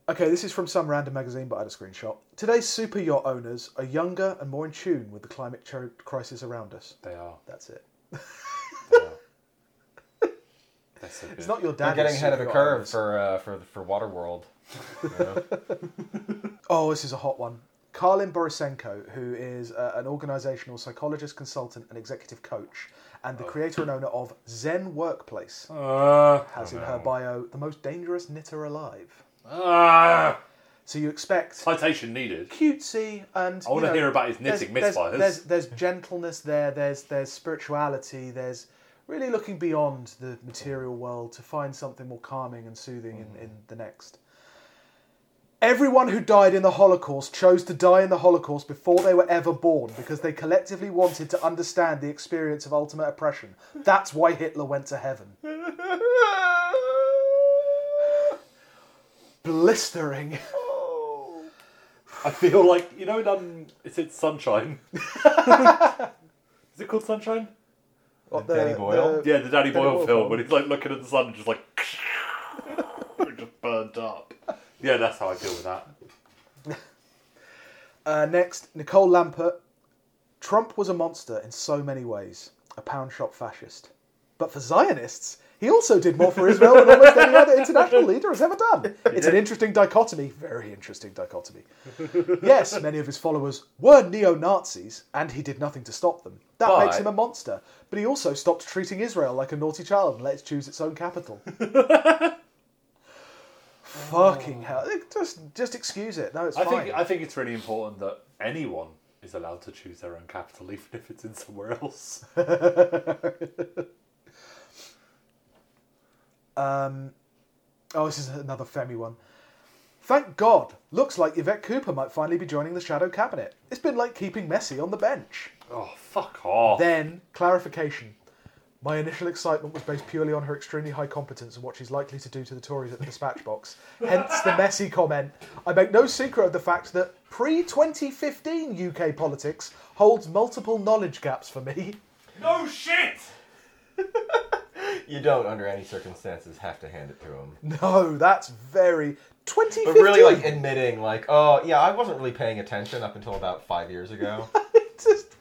S2: Okay, this is from some random magazine, but I had a screenshot. Today's super yacht owners are younger and more in tune with the climate ch- crisis around us.
S1: They are.
S2: That's it.
S1: They are. They're so good.
S2: It's not your dad.
S4: They're
S2: dad.
S4: getting ahead of the
S2: yacht
S4: curve
S2: owners.
S4: for uh, for for Waterworld. You know?
S2: Oh, this is a hot one. Karlyn Borysenko, who is uh, an organizational psychologist, consultant, and executive coach, and the creator and owner of Zen Workplace,
S1: Uh,
S2: has in her bio the most dangerous knitter alive.
S1: ah,
S2: So you expect
S1: citation needed.
S2: cutesy and
S1: I wanna hear about his knitting
S2: there's,
S1: misfires.
S2: There's, there's gentleness there. There's there's spirituality. There's really looking beyond the material world to find something more calming and soothing in, in the next. Everyone who died in the Holocaust chose to die in the Holocaust before they were ever born because they collectively wanted to understand the experience of ultimate oppression. That's why Hitler went to heaven. Blistering.
S1: I feel like you know, in, um, is it Sunshine? is it called Sunshine?
S2: What,
S4: Danny Boyle?
S1: Yeah, the Danny
S2: Danny
S1: Boyle
S2: Boyle
S1: film
S2: film.
S1: when he's like looking at the sun and just like just burnt up. Yeah, that's how I deal with that.
S2: Uh, next, Nicole Lampert. Trump was a monster in so many ways, a pound shop fascist. But for Zionists, he also did more for Israel than almost any other international leader has ever done. It's an interesting dichotomy, very interesting dichotomy. Yes, many of his followers were neo Nazis, and he did nothing to stop them. That
S4: But-
S2: makes him a monster. But he also stopped treating Israel like a naughty child and let it choose its own capital. Fucking hell! Just, just excuse it. No, it's
S1: I
S2: fine.
S1: think I think it's really important that anyone is allowed to choose their own capital, even if it's in somewhere else.
S2: Um, oh, this is another Femi one. Thank God. Looks like Yvette Cooper might finally be joining the shadow cabinet. It's been like keeping Messi on the bench.
S1: oh, fuck off!
S2: Then, clarification. My initial excitement was based purely on her extremely high competence and what she's likely to do to the Tories at the dispatch box. Hence the Messi comment. I make no secret of the fact that pre 2015 UK politics holds multiple knowledge gaps for me.
S1: no shit.
S4: You don't, under any circumstances, have to hand it to him.
S2: No, that's very. 2015!
S4: But really, like admitting, like, oh yeah, I wasn't really paying attention up until about five years ago.
S2: Just-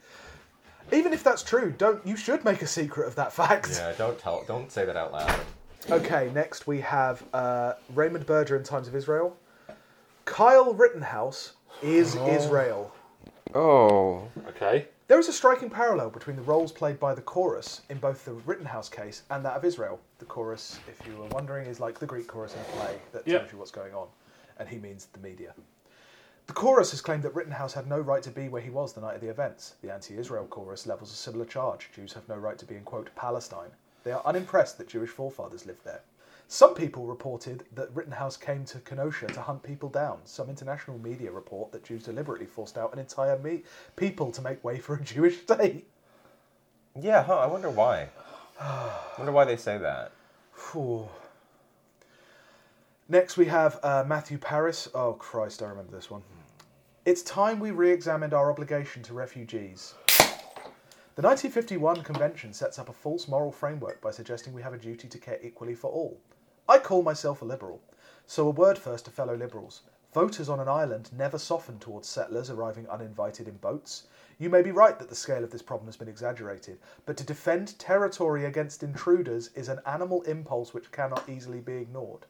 S2: even if that's true, don't you should make a secret of that fact.
S4: yeah, don't tell, don't say that out loud.
S2: Okay, next we have uh, Raymond Berger in Times of Israel. Kyle Rittenhouse is Israel.
S4: Oh.
S1: Okay.
S2: There is a striking parallel between the roles played by the chorus in both the Rittenhouse case and that of Israel. The chorus, if you were wondering, is like the Greek chorus in a play that
S1: Yeah.
S2: tells you what's going on, and he means the media. The chorus has claimed that Rittenhouse had no right to be where he was the night of the events. The anti Israel chorus levels a similar charge. Jews have no right to be in, quote, Palestine. They are unimpressed that Jewish forefathers lived there. Some people reported that Rittenhouse came to Kenosha to hunt people down. Some international media report that Jews deliberately forced out an entire me- people to make way for a Jewish state.
S4: Yeah, huh? I wonder why. I wonder why they say that.
S2: Phew. Next, we have uh, Matthew Parris. Oh, Christ, I remember this one. It's time we re examined our obligation to refugees. The 1951 Convention sets up a false moral framework by suggesting we have a duty to care equally for all. I call myself a liberal, so a word first to fellow liberals. Voters on an island never soften towards settlers arriving uninvited in boats. You may be right that the scale of this problem has been exaggerated, but to defend territory against intruders is an animal impulse which cannot easily be ignored.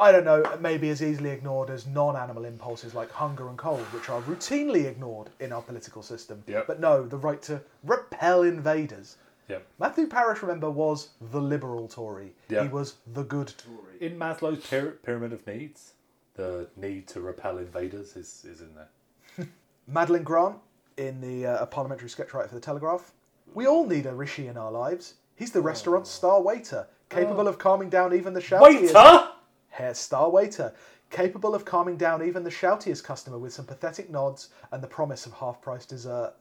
S2: I don't know, maybe as easily ignored as non animal impulses like hunger and cold, which are routinely ignored in our political system.
S1: Yep.
S2: But no, the right to repel invaders.
S1: Yep.
S2: Matthew Parris, remember, was the liberal Tory.
S1: Yeah.
S2: He was the good Tory.
S1: In Maslow's pyra- pyramid of needs, the need to repel invaders is, is in there.
S2: Madeline Grant, in the uh, a parliamentary sketch writer for the Telegraph. We all need a Rishi in our lives. He's the restaurant's star waiter, capable of calming down even the shoutiest.
S1: Waiter!
S2: Hair star waiter, capable of calming down even the shoutiest customer with some pathetic nods and the promise of half-price dessert.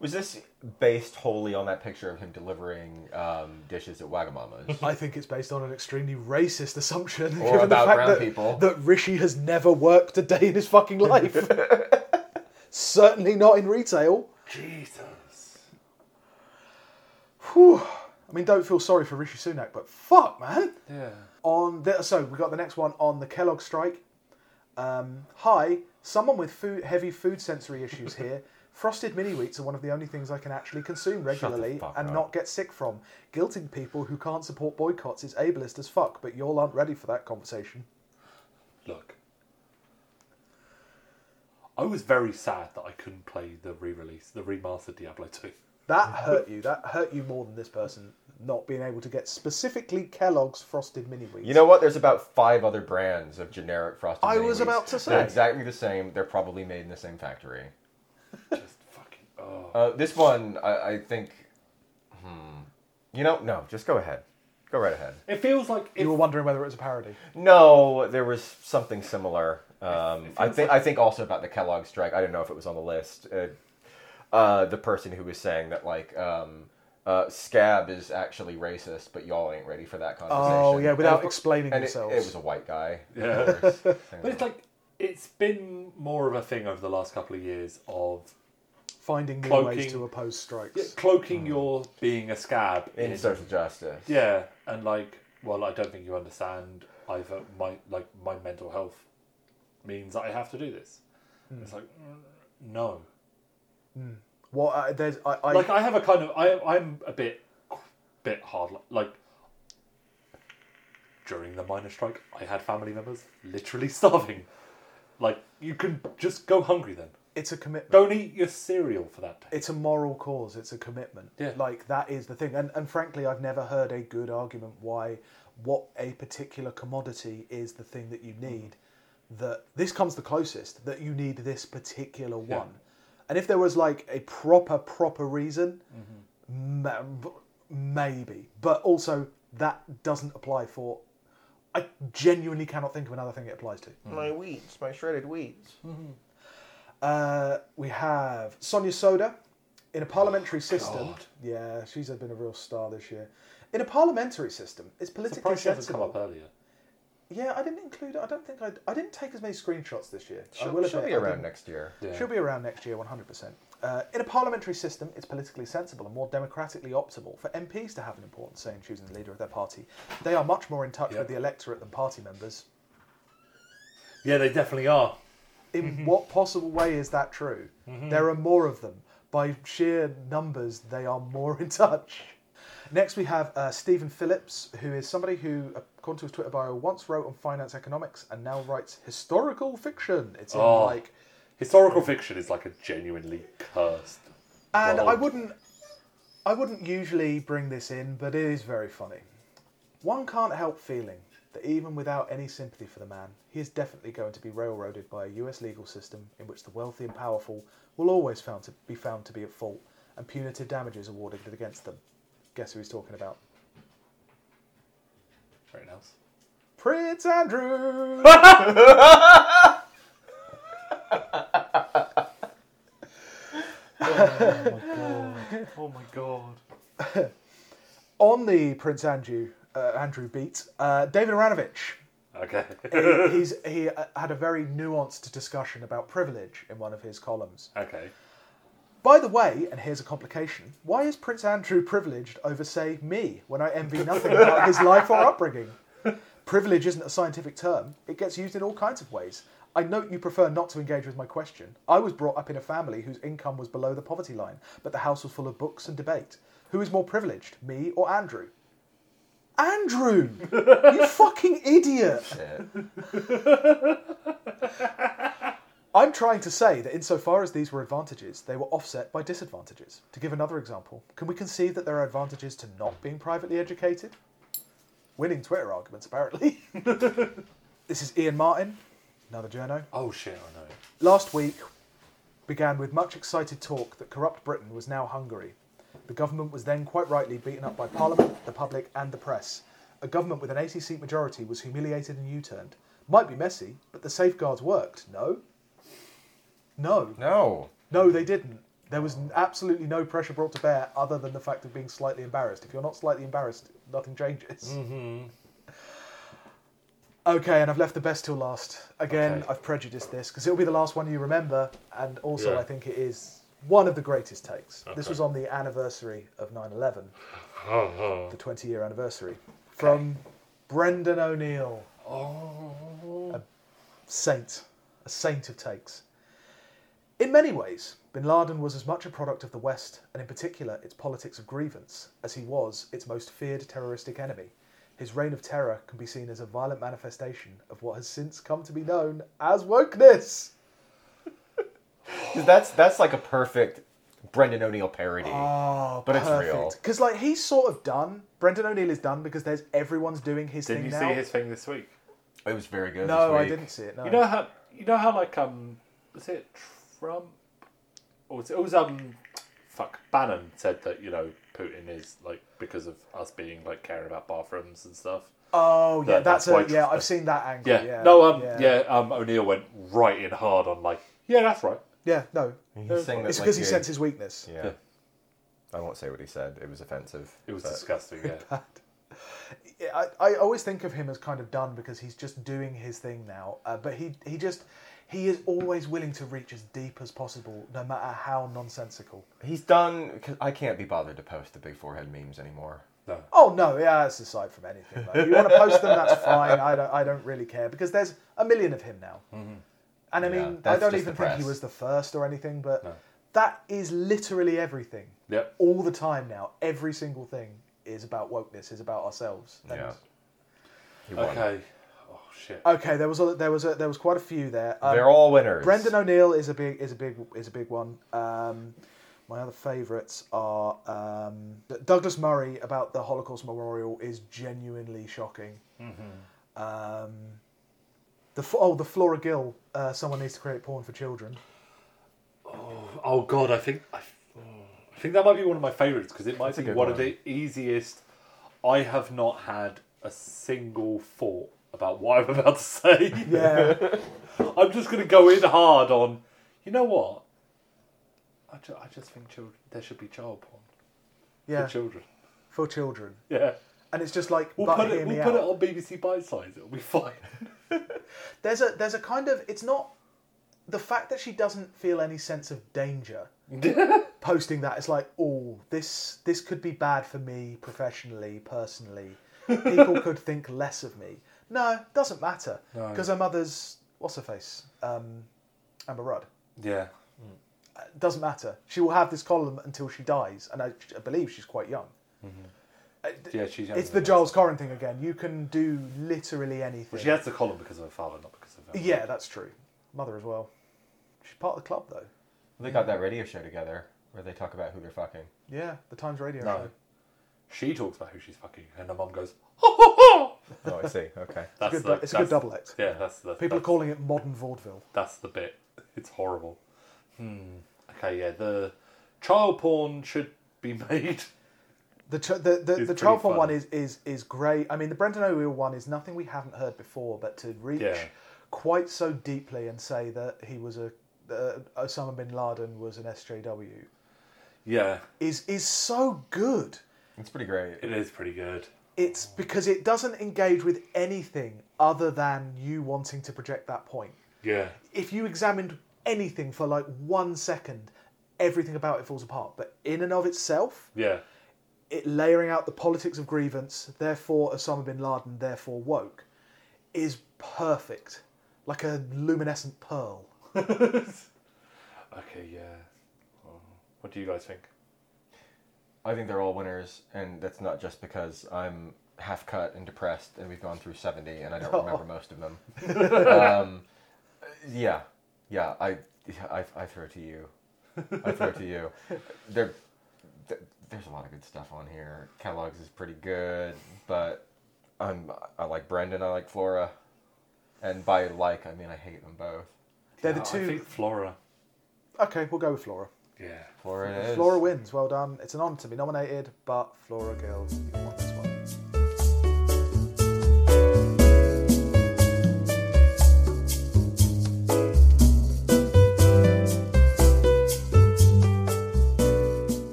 S4: Was this based wholly on that picture of him delivering um, dishes at Wagamama's?
S2: I think it's based on an extremely racist assumption,
S4: Or
S2: given
S4: about
S2: the fact
S4: brown
S2: that,
S4: people.
S2: that Rishi has never worked a day in his fucking life. Certainly not in retail.
S1: Jesus.
S2: Whew. I mean, don't feel sorry for Rishi Sunak, but fuck, man.
S1: Yeah.
S2: On the, so we got the next one on the Kellogg strike. Um, hi, someone with food, heavy food sensory issues here. Frosted mini wheats are one of the only things I can actually consume regularly and
S4: up.
S2: not get sick from. Guilting people who can't support boycotts is ableist as fuck, but y'all aren't ready for that conversation.
S1: Look. I was very sad that I couldn't play the re-release, the remastered Diablo 2.
S2: That hurt you. That hurt you more than this person not being able to get specifically Kellogg's Frosted mini wheats.
S4: You know what? There's about five other brands of generic frosted.
S2: I
S4: mini
S2: was
S4: wheats.
S2: about to
S4: They're
S2: say.
S4: exactly the same. They're probably made in the same factory.
S1: Just fucking. Oh.
S4: Uh, this one, I, I think. Hmm. You know, no. Just go ahead. Go right ahead.
S1: It feels like if,
S2: you were wondering whether it was a parody.
S4: No, there was something similar. Um, I think. I think also about the Kellogg strike. I don't know if it was on the list. Uh, uh, the person who was saying that like um, uh, scab is actually racist, but y'all ain't ready for that conversation.
S2: Oh, yeah, without
S4: And-
S2: explaining
S4: and it,
S2: themselves.
S4: it was a white guy.
S1: Yeah. But it's like it's been more of a thing over the last couple of years of
S2: Finding new
S1: Cloaking.
S2: ways to oppose strikes.
S1: cloaking your being a scab
S4: in social justice.
S1: Yeah, and like, well, I don't think you understand either. My like my mental health means that I have to do this. It's like, mm,
S2: What uh, there's I, I
S1: Like I have a kind of I I'm a bit bit hard like during the miners' strike. I had family members literally starving. Like you can just go hungry then.
S2: it's a commitment.
S1: Don't eat your cereal for that day.
S2: it's a moral cause. It's a commitment.
S1: Yeah.
S2: Like that is the thing. And and frankly, I've never heard a good argument why what a particular commodity is the thing that you need. That this comes the closest. That you need this particular
S1: Yeah.
S2: One. And if there was like a proper proper reason,
S1: Mm-hmm.
S2: maybe. But also that doesn't apply for. I genuinely cannot think of another thing it applies to.
S4: My wheats, my shredded wheats.
S2: Uh, we have Sonia Sodha in a parliamentary system.
S1: God.
S2: Yeah, she's been a real star this year. In a parliamentary system, it's politically
S1: Surprised she hasn't come up earlier.
S2: Yeah, I didn't include. I don't think I. I didn't take as many screenshots this year. I
S4: She'll,
S2: will
S4: she'll
S2: admit,
S4: be around next year.
S1: Yeah.
S2: She'll be around next year, 100%. Uh, in a parliamentary system, it's politically sensible and more democratically optimal for MPs to have an important say in choosing the leader of their party. They are much more in touch
S1: Yep.
S2: with the electorate than party members.
S1: Yeah, they definitely are.
S2: In what possible way is that true? There are more of them. By sheer numbers, they are more in touch. Next, we have uh, Stephen Phillips, who is somebody who, according to his Twitter bio, once wrote on finance economics and now writes historical fiction. It's in
S1: Oh.
S2: like
S1: Historical fiction is like a genuinely cursed.
S2: And I wouldn't, I wouldn't usually bring this in, but it is very funny. One can't help feeling that even without any sympathy for the man, he is definitely going to be railroaded by a U.S. legal system in which the wealthy and powerful will always found to be found to be at fault, and punitive damages awarded against them. Guess who he's talking about? Prince Andrew.
S1: Oh my god.
S2: On the Prince Andrew uh, Andrew beat, uh, David Aaronovitch.
S1: Okay.
S2: he, he's he uh, had a very nuanced discussion about privilege in one of his columns.
S1: okay.
S2: By the way, and here's a complication: why is Prince Andrew privileged over, say, me, when I envy nothing about his life or upbringing? Privilege isn't a scientific term; it gets used in all kinds of ways. I note you prefer not to engage with my question. I was brought up in a family whose income was below the poverty line, but the house was full of books and debate. Who is more privileged, me or Andrew? Andrew! you fucking idiot! I'm trying to say that insofar as these were advantages, they were offset by disadvantages. To give another example, can we conceive that there are advantages to not being privately educated? Winning Twitter arguments, apparently. this is Iain Martin, another journo.
S1: Oh shit, I know.
S2: Last week began with much excited talk that corrupt Britain was now Hungary. The government was then quite rightly beaten up by Parliament, the public, and the press. A government with an 80 seat majority was humiliated and U turned. Might be messy, but the safeguards worked. No? No.
S4: No.
S2: No, they didn't. There was absolutely no pressure brought to bear other than the fact of being slightly embarrassed. If you're not slightly embarrassed, nothing changes. Mm-hmm. Okay, and I've left the best till last. Again,
S1: Okay.
S2: I've prejudiced this because it'll be the last one you remember, and also
S1: Yeah.
S2: I think it is one of the greatest takes. This was on the anniversary of 9 11,
S1: Oh,
S2: the 20 year anniversary, from Brendan O'Neill. Oh. A saint, a saint of takes. In many ways, bin Laden was as much a product of the West, and in particular its politics of grievance, as he was its most feared terroristic enemy. His reign of terror can be seen as a violent manifestation of what has since come to be known as wokeness.
S4: that's that's like a perfect Brendan O'Neill parody.
S2: Oh,
S4: But it's real.
S2: Because like he's sort of done. Brendan O'Neill is done because there's everyone's doing his
S1: did
S2: thing
S1: you
S2: now.
S1: see his thing this week?
S4: it was very good.
S2: no,
S4: this
S2: I didn't see it. No.
S1: You know how you know how like um was it Trump Oh, it, it was um fuck Bannon said that you know Putin is like because of us being like caring about bathrooms and stuff.
S2: oh yeah,
S1: That-
S2: that's,
S1: that's why
S2: a
S1: Tr-
S2: yeah. I've seen that angle.
S1: Yeah.
S2: Yeah.
S1: no um yeah. um O'Neill went right in hard on like yeah that's right.
S2: Yeah, no.
S4: He's saying that,
S2: It's
S4: like,
S2: because he
S4: you-
S2: his weakness.
S4: Yeah. I won't say what he said. It was offensive.
S1: It was disgusting. Yeah.
S2: I, I always think of him as kind of done because he's just doing his thing now. Uh, but he he just he is always willing to reach as deep as possible, no matter how nonsensical.
S4: He's done. Cause I can't be bothered to post the big forehead memes anymore.
S1: No.
S2: Oh no, yeah, that's aside from anything. Like, you want to post them, that's fine. I don't I don't really care because there's a million of him now. Mm-hmm. And I
S4: Yeah,
S2: mean, I don't even think he was the first or anything, but
S1: No.
S2: that is literally everything.
S1: Yep.
S2: All the time now, every single thing is about wokeness, is about ourselves. And-
S4: Yeah.
S1: Okay. Oh shit.
S2: Okay, there was a, there was a, there was quite a few there. Um,
S4: They're all winners.
S2: Brendan O'Neill is a big is a big is a big one. Um, my other favourites are um, Douglas Murray about the Holocaust Memorial is genuinely shocking. Um, the oh the Flora Gill uh, someone needs to create porn for children.
S1: Oh god, I think I, I think that might be one of my favourites because it might
S4: a
S1: be
S4: good
S1: one, of the easiest. I have not had a single thought about what I'm about to say.
S2: Yeah,
S1: I'm just going to go in hard on. You know what? I, ju- I just think children there should be child porn
S2: yeah,
S1: for children.
S2: for children,
S1: Yeah,
S2: and it's just like
S1: we'll
S2: but
S1: put
S2: hear
S1: it.
S2: me
S1: We'll put
S2: out.
S1: it on BBC Bite Size. It'll be fine.
S2: There's a there's a kind of it's not the fact that she doesn't feel any sense of danger posting that it's like oh this this could be bad for me professionally personally people could think less of me no doesn't matter
S1: No.
S2: because her mother's what's her face um, Amber Rudd
S1: yeah.
S2: it doesn't matter she will have this column until she dies and I, I believe she's quite young Uh,
S1: Yeah, she's. Young.
S2: It's the Giles Coren thing again you can do literally anything
S1: Well, she has the column because of her father, not because of her.
S2: yeah that's true mother as well she's part of the club though
S4: They got that radio show together where they talk about who they're fucking.
S2: Yeah, the Times Radio
S1: No.
S2: show.
S1: She talks about who she's fucking, and her mum goes, "Ha ha ha."
S4: Oh, I see. Okay.
S1: That's
S2: Good
S1: the,
S2: du- it's a good double act.
S1: Yeah, that's the.
S2: People are calling it modern vaudeville.
S1: That's the bit. It's horrible. Hmm. Okay, yeah. The child porn should be made.
S2: The ch- the the, the child
S1: pretty
S2: porn one is, is is great. I mean, the Brendan O'Neill one is nothing we haven't heard before, but to reach
S1: Yeah.
S2: quite so deeply and say that he was a uh, Osama bin Laden was an SJW
S1: Yeah,
S2: is is so good.
S4: It's pretty great.
S1: it is pretty good.
S2: It's because it doesn't engage with anything other than you wanting to project that point.
S1: Yeah.
S2: if you examined anything for like one second, everything about it falls apart. But in and of itself,
S1: Yeah.
S2: it layering out the politics of grievance, therefore Osama bin Laden, therefore woke, is perfect, like a luminescent pearl.
S1: Okay, yeah. What do you guys think?
S4: I think they're all winners, and that's not just because I'm half cut and depressed, and we've gone through seventy, and I don't remember most of them. um, yeah, yeah. I, I, I throw it to you. I throw it to you. There, there's a lot of good stuff on here. Catalogs is pretty good, but I'm I like Brendan. I like Flora, and by like I mean I hate them both.
S2: They're the two.
S1: I think Flora.
S2: Okay, we'll go with Flora.
S1: Yeah.
S4: Flora it is.
S2: Flora wins. Well done. It's an honour to be nominated, but Flora Girls, you won this one.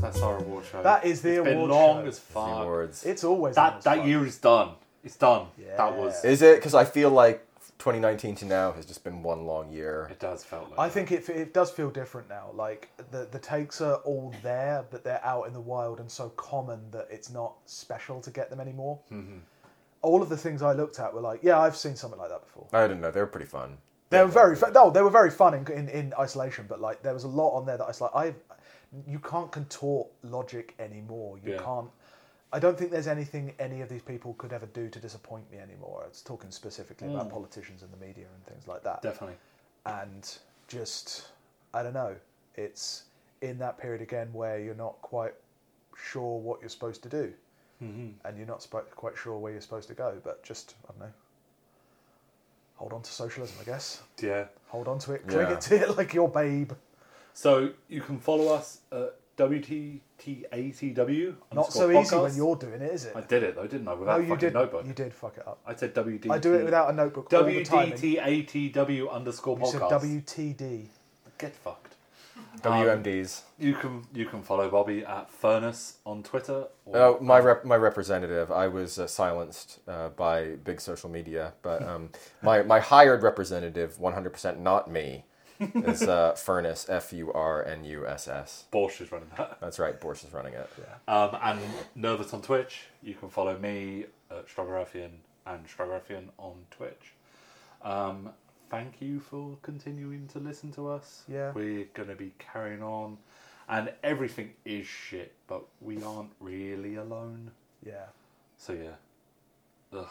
S1: That's our award show.
S2: That is the
S1: It's been
S2: award
S1: long
S2: show.
S1: as
S4: The
S1: fuck.
S4: awards.
S2: It's always
S1: That
S2: the
S1: that
S2: most
S1: year is done. It's done.
S2: Yeah.
S1: That was.
S4: Is it? Because I feel like 2019 to now has just been one long year.
S1: It does felt like.
S2: I
S1: that.
S2: think it, it does feel different now. Like the the takes are all there, but they're out in the wild and so common that it's not special to get them anymore.
S1: Mm-hmm.
S2: All of the things I looked at were like, yeah, I've seen something like that before.
S4: I didn't know. They were pretty fun.
S2: They were very fu- no, they were very fun in, in, in isolation, but like there was a lot on there that I was like, I, you can't contort logic anymore. You
S1: Yeah.
S2: can't. I don't think there's anything any of these people could ever do to disappoint me anymore. It's talking specifically
S1: Mm.
S2: about politicians and the media and things like that.
S1: Definitely.
S2: and just I don't know. It's in that period again where you're not quite sure what you're supposed to do,
S1: Mm-hmm.
S2: and you're not sp- quite sure where you're supposed to go. But just I don't know. Hold on to socialism, I guess.
S1: Yeah.
S2: Hold on to it. Cling
S4: Yeah.
S2: it to it like your babe.
S1: So you can follow us at WTTATW.
S2: Not so
S1: underscore
S2: easy when you're doing it, is it?
S1: I did it though, didn't I? Without
S2: no, you
S1: fucking
S2: did.
S1: notebook.
S2: You did fuck it up.
S1: I said WDT.
S2: I do it without a notebook all the time.
S1: WDTATW underscore
S2: You said
S1: podcast.
S2: WTD.
S1: Get fucked.
S4: WMDs.
S1: You can you can follow Bobby at Furnace on Twitter. Or
S4: Oh, my rep, my representative. I was uh, silenced uh, by big social media, but um, my my hired representative, 100% not me, is uh, Furnace. F U R N U S S.
S1: Borsch is running that.
S4: That's right. Boris is running it.
S1: Um, and Nervous on Twitch. You can follow me at Strogoraffian and Strogoraffian on Twitch. Um, thank you for continuing to listen to us.
S2: Yeah.
S1: We're going to be carrying on. And everything is shit, but we aren't really alone.
S2: Yeah,
S1: So, yeah. Ugh.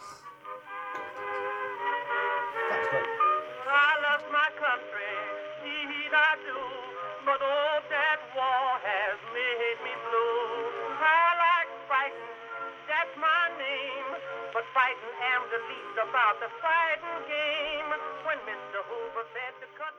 S8: about the fighting game when Mr. Hoover said to cut.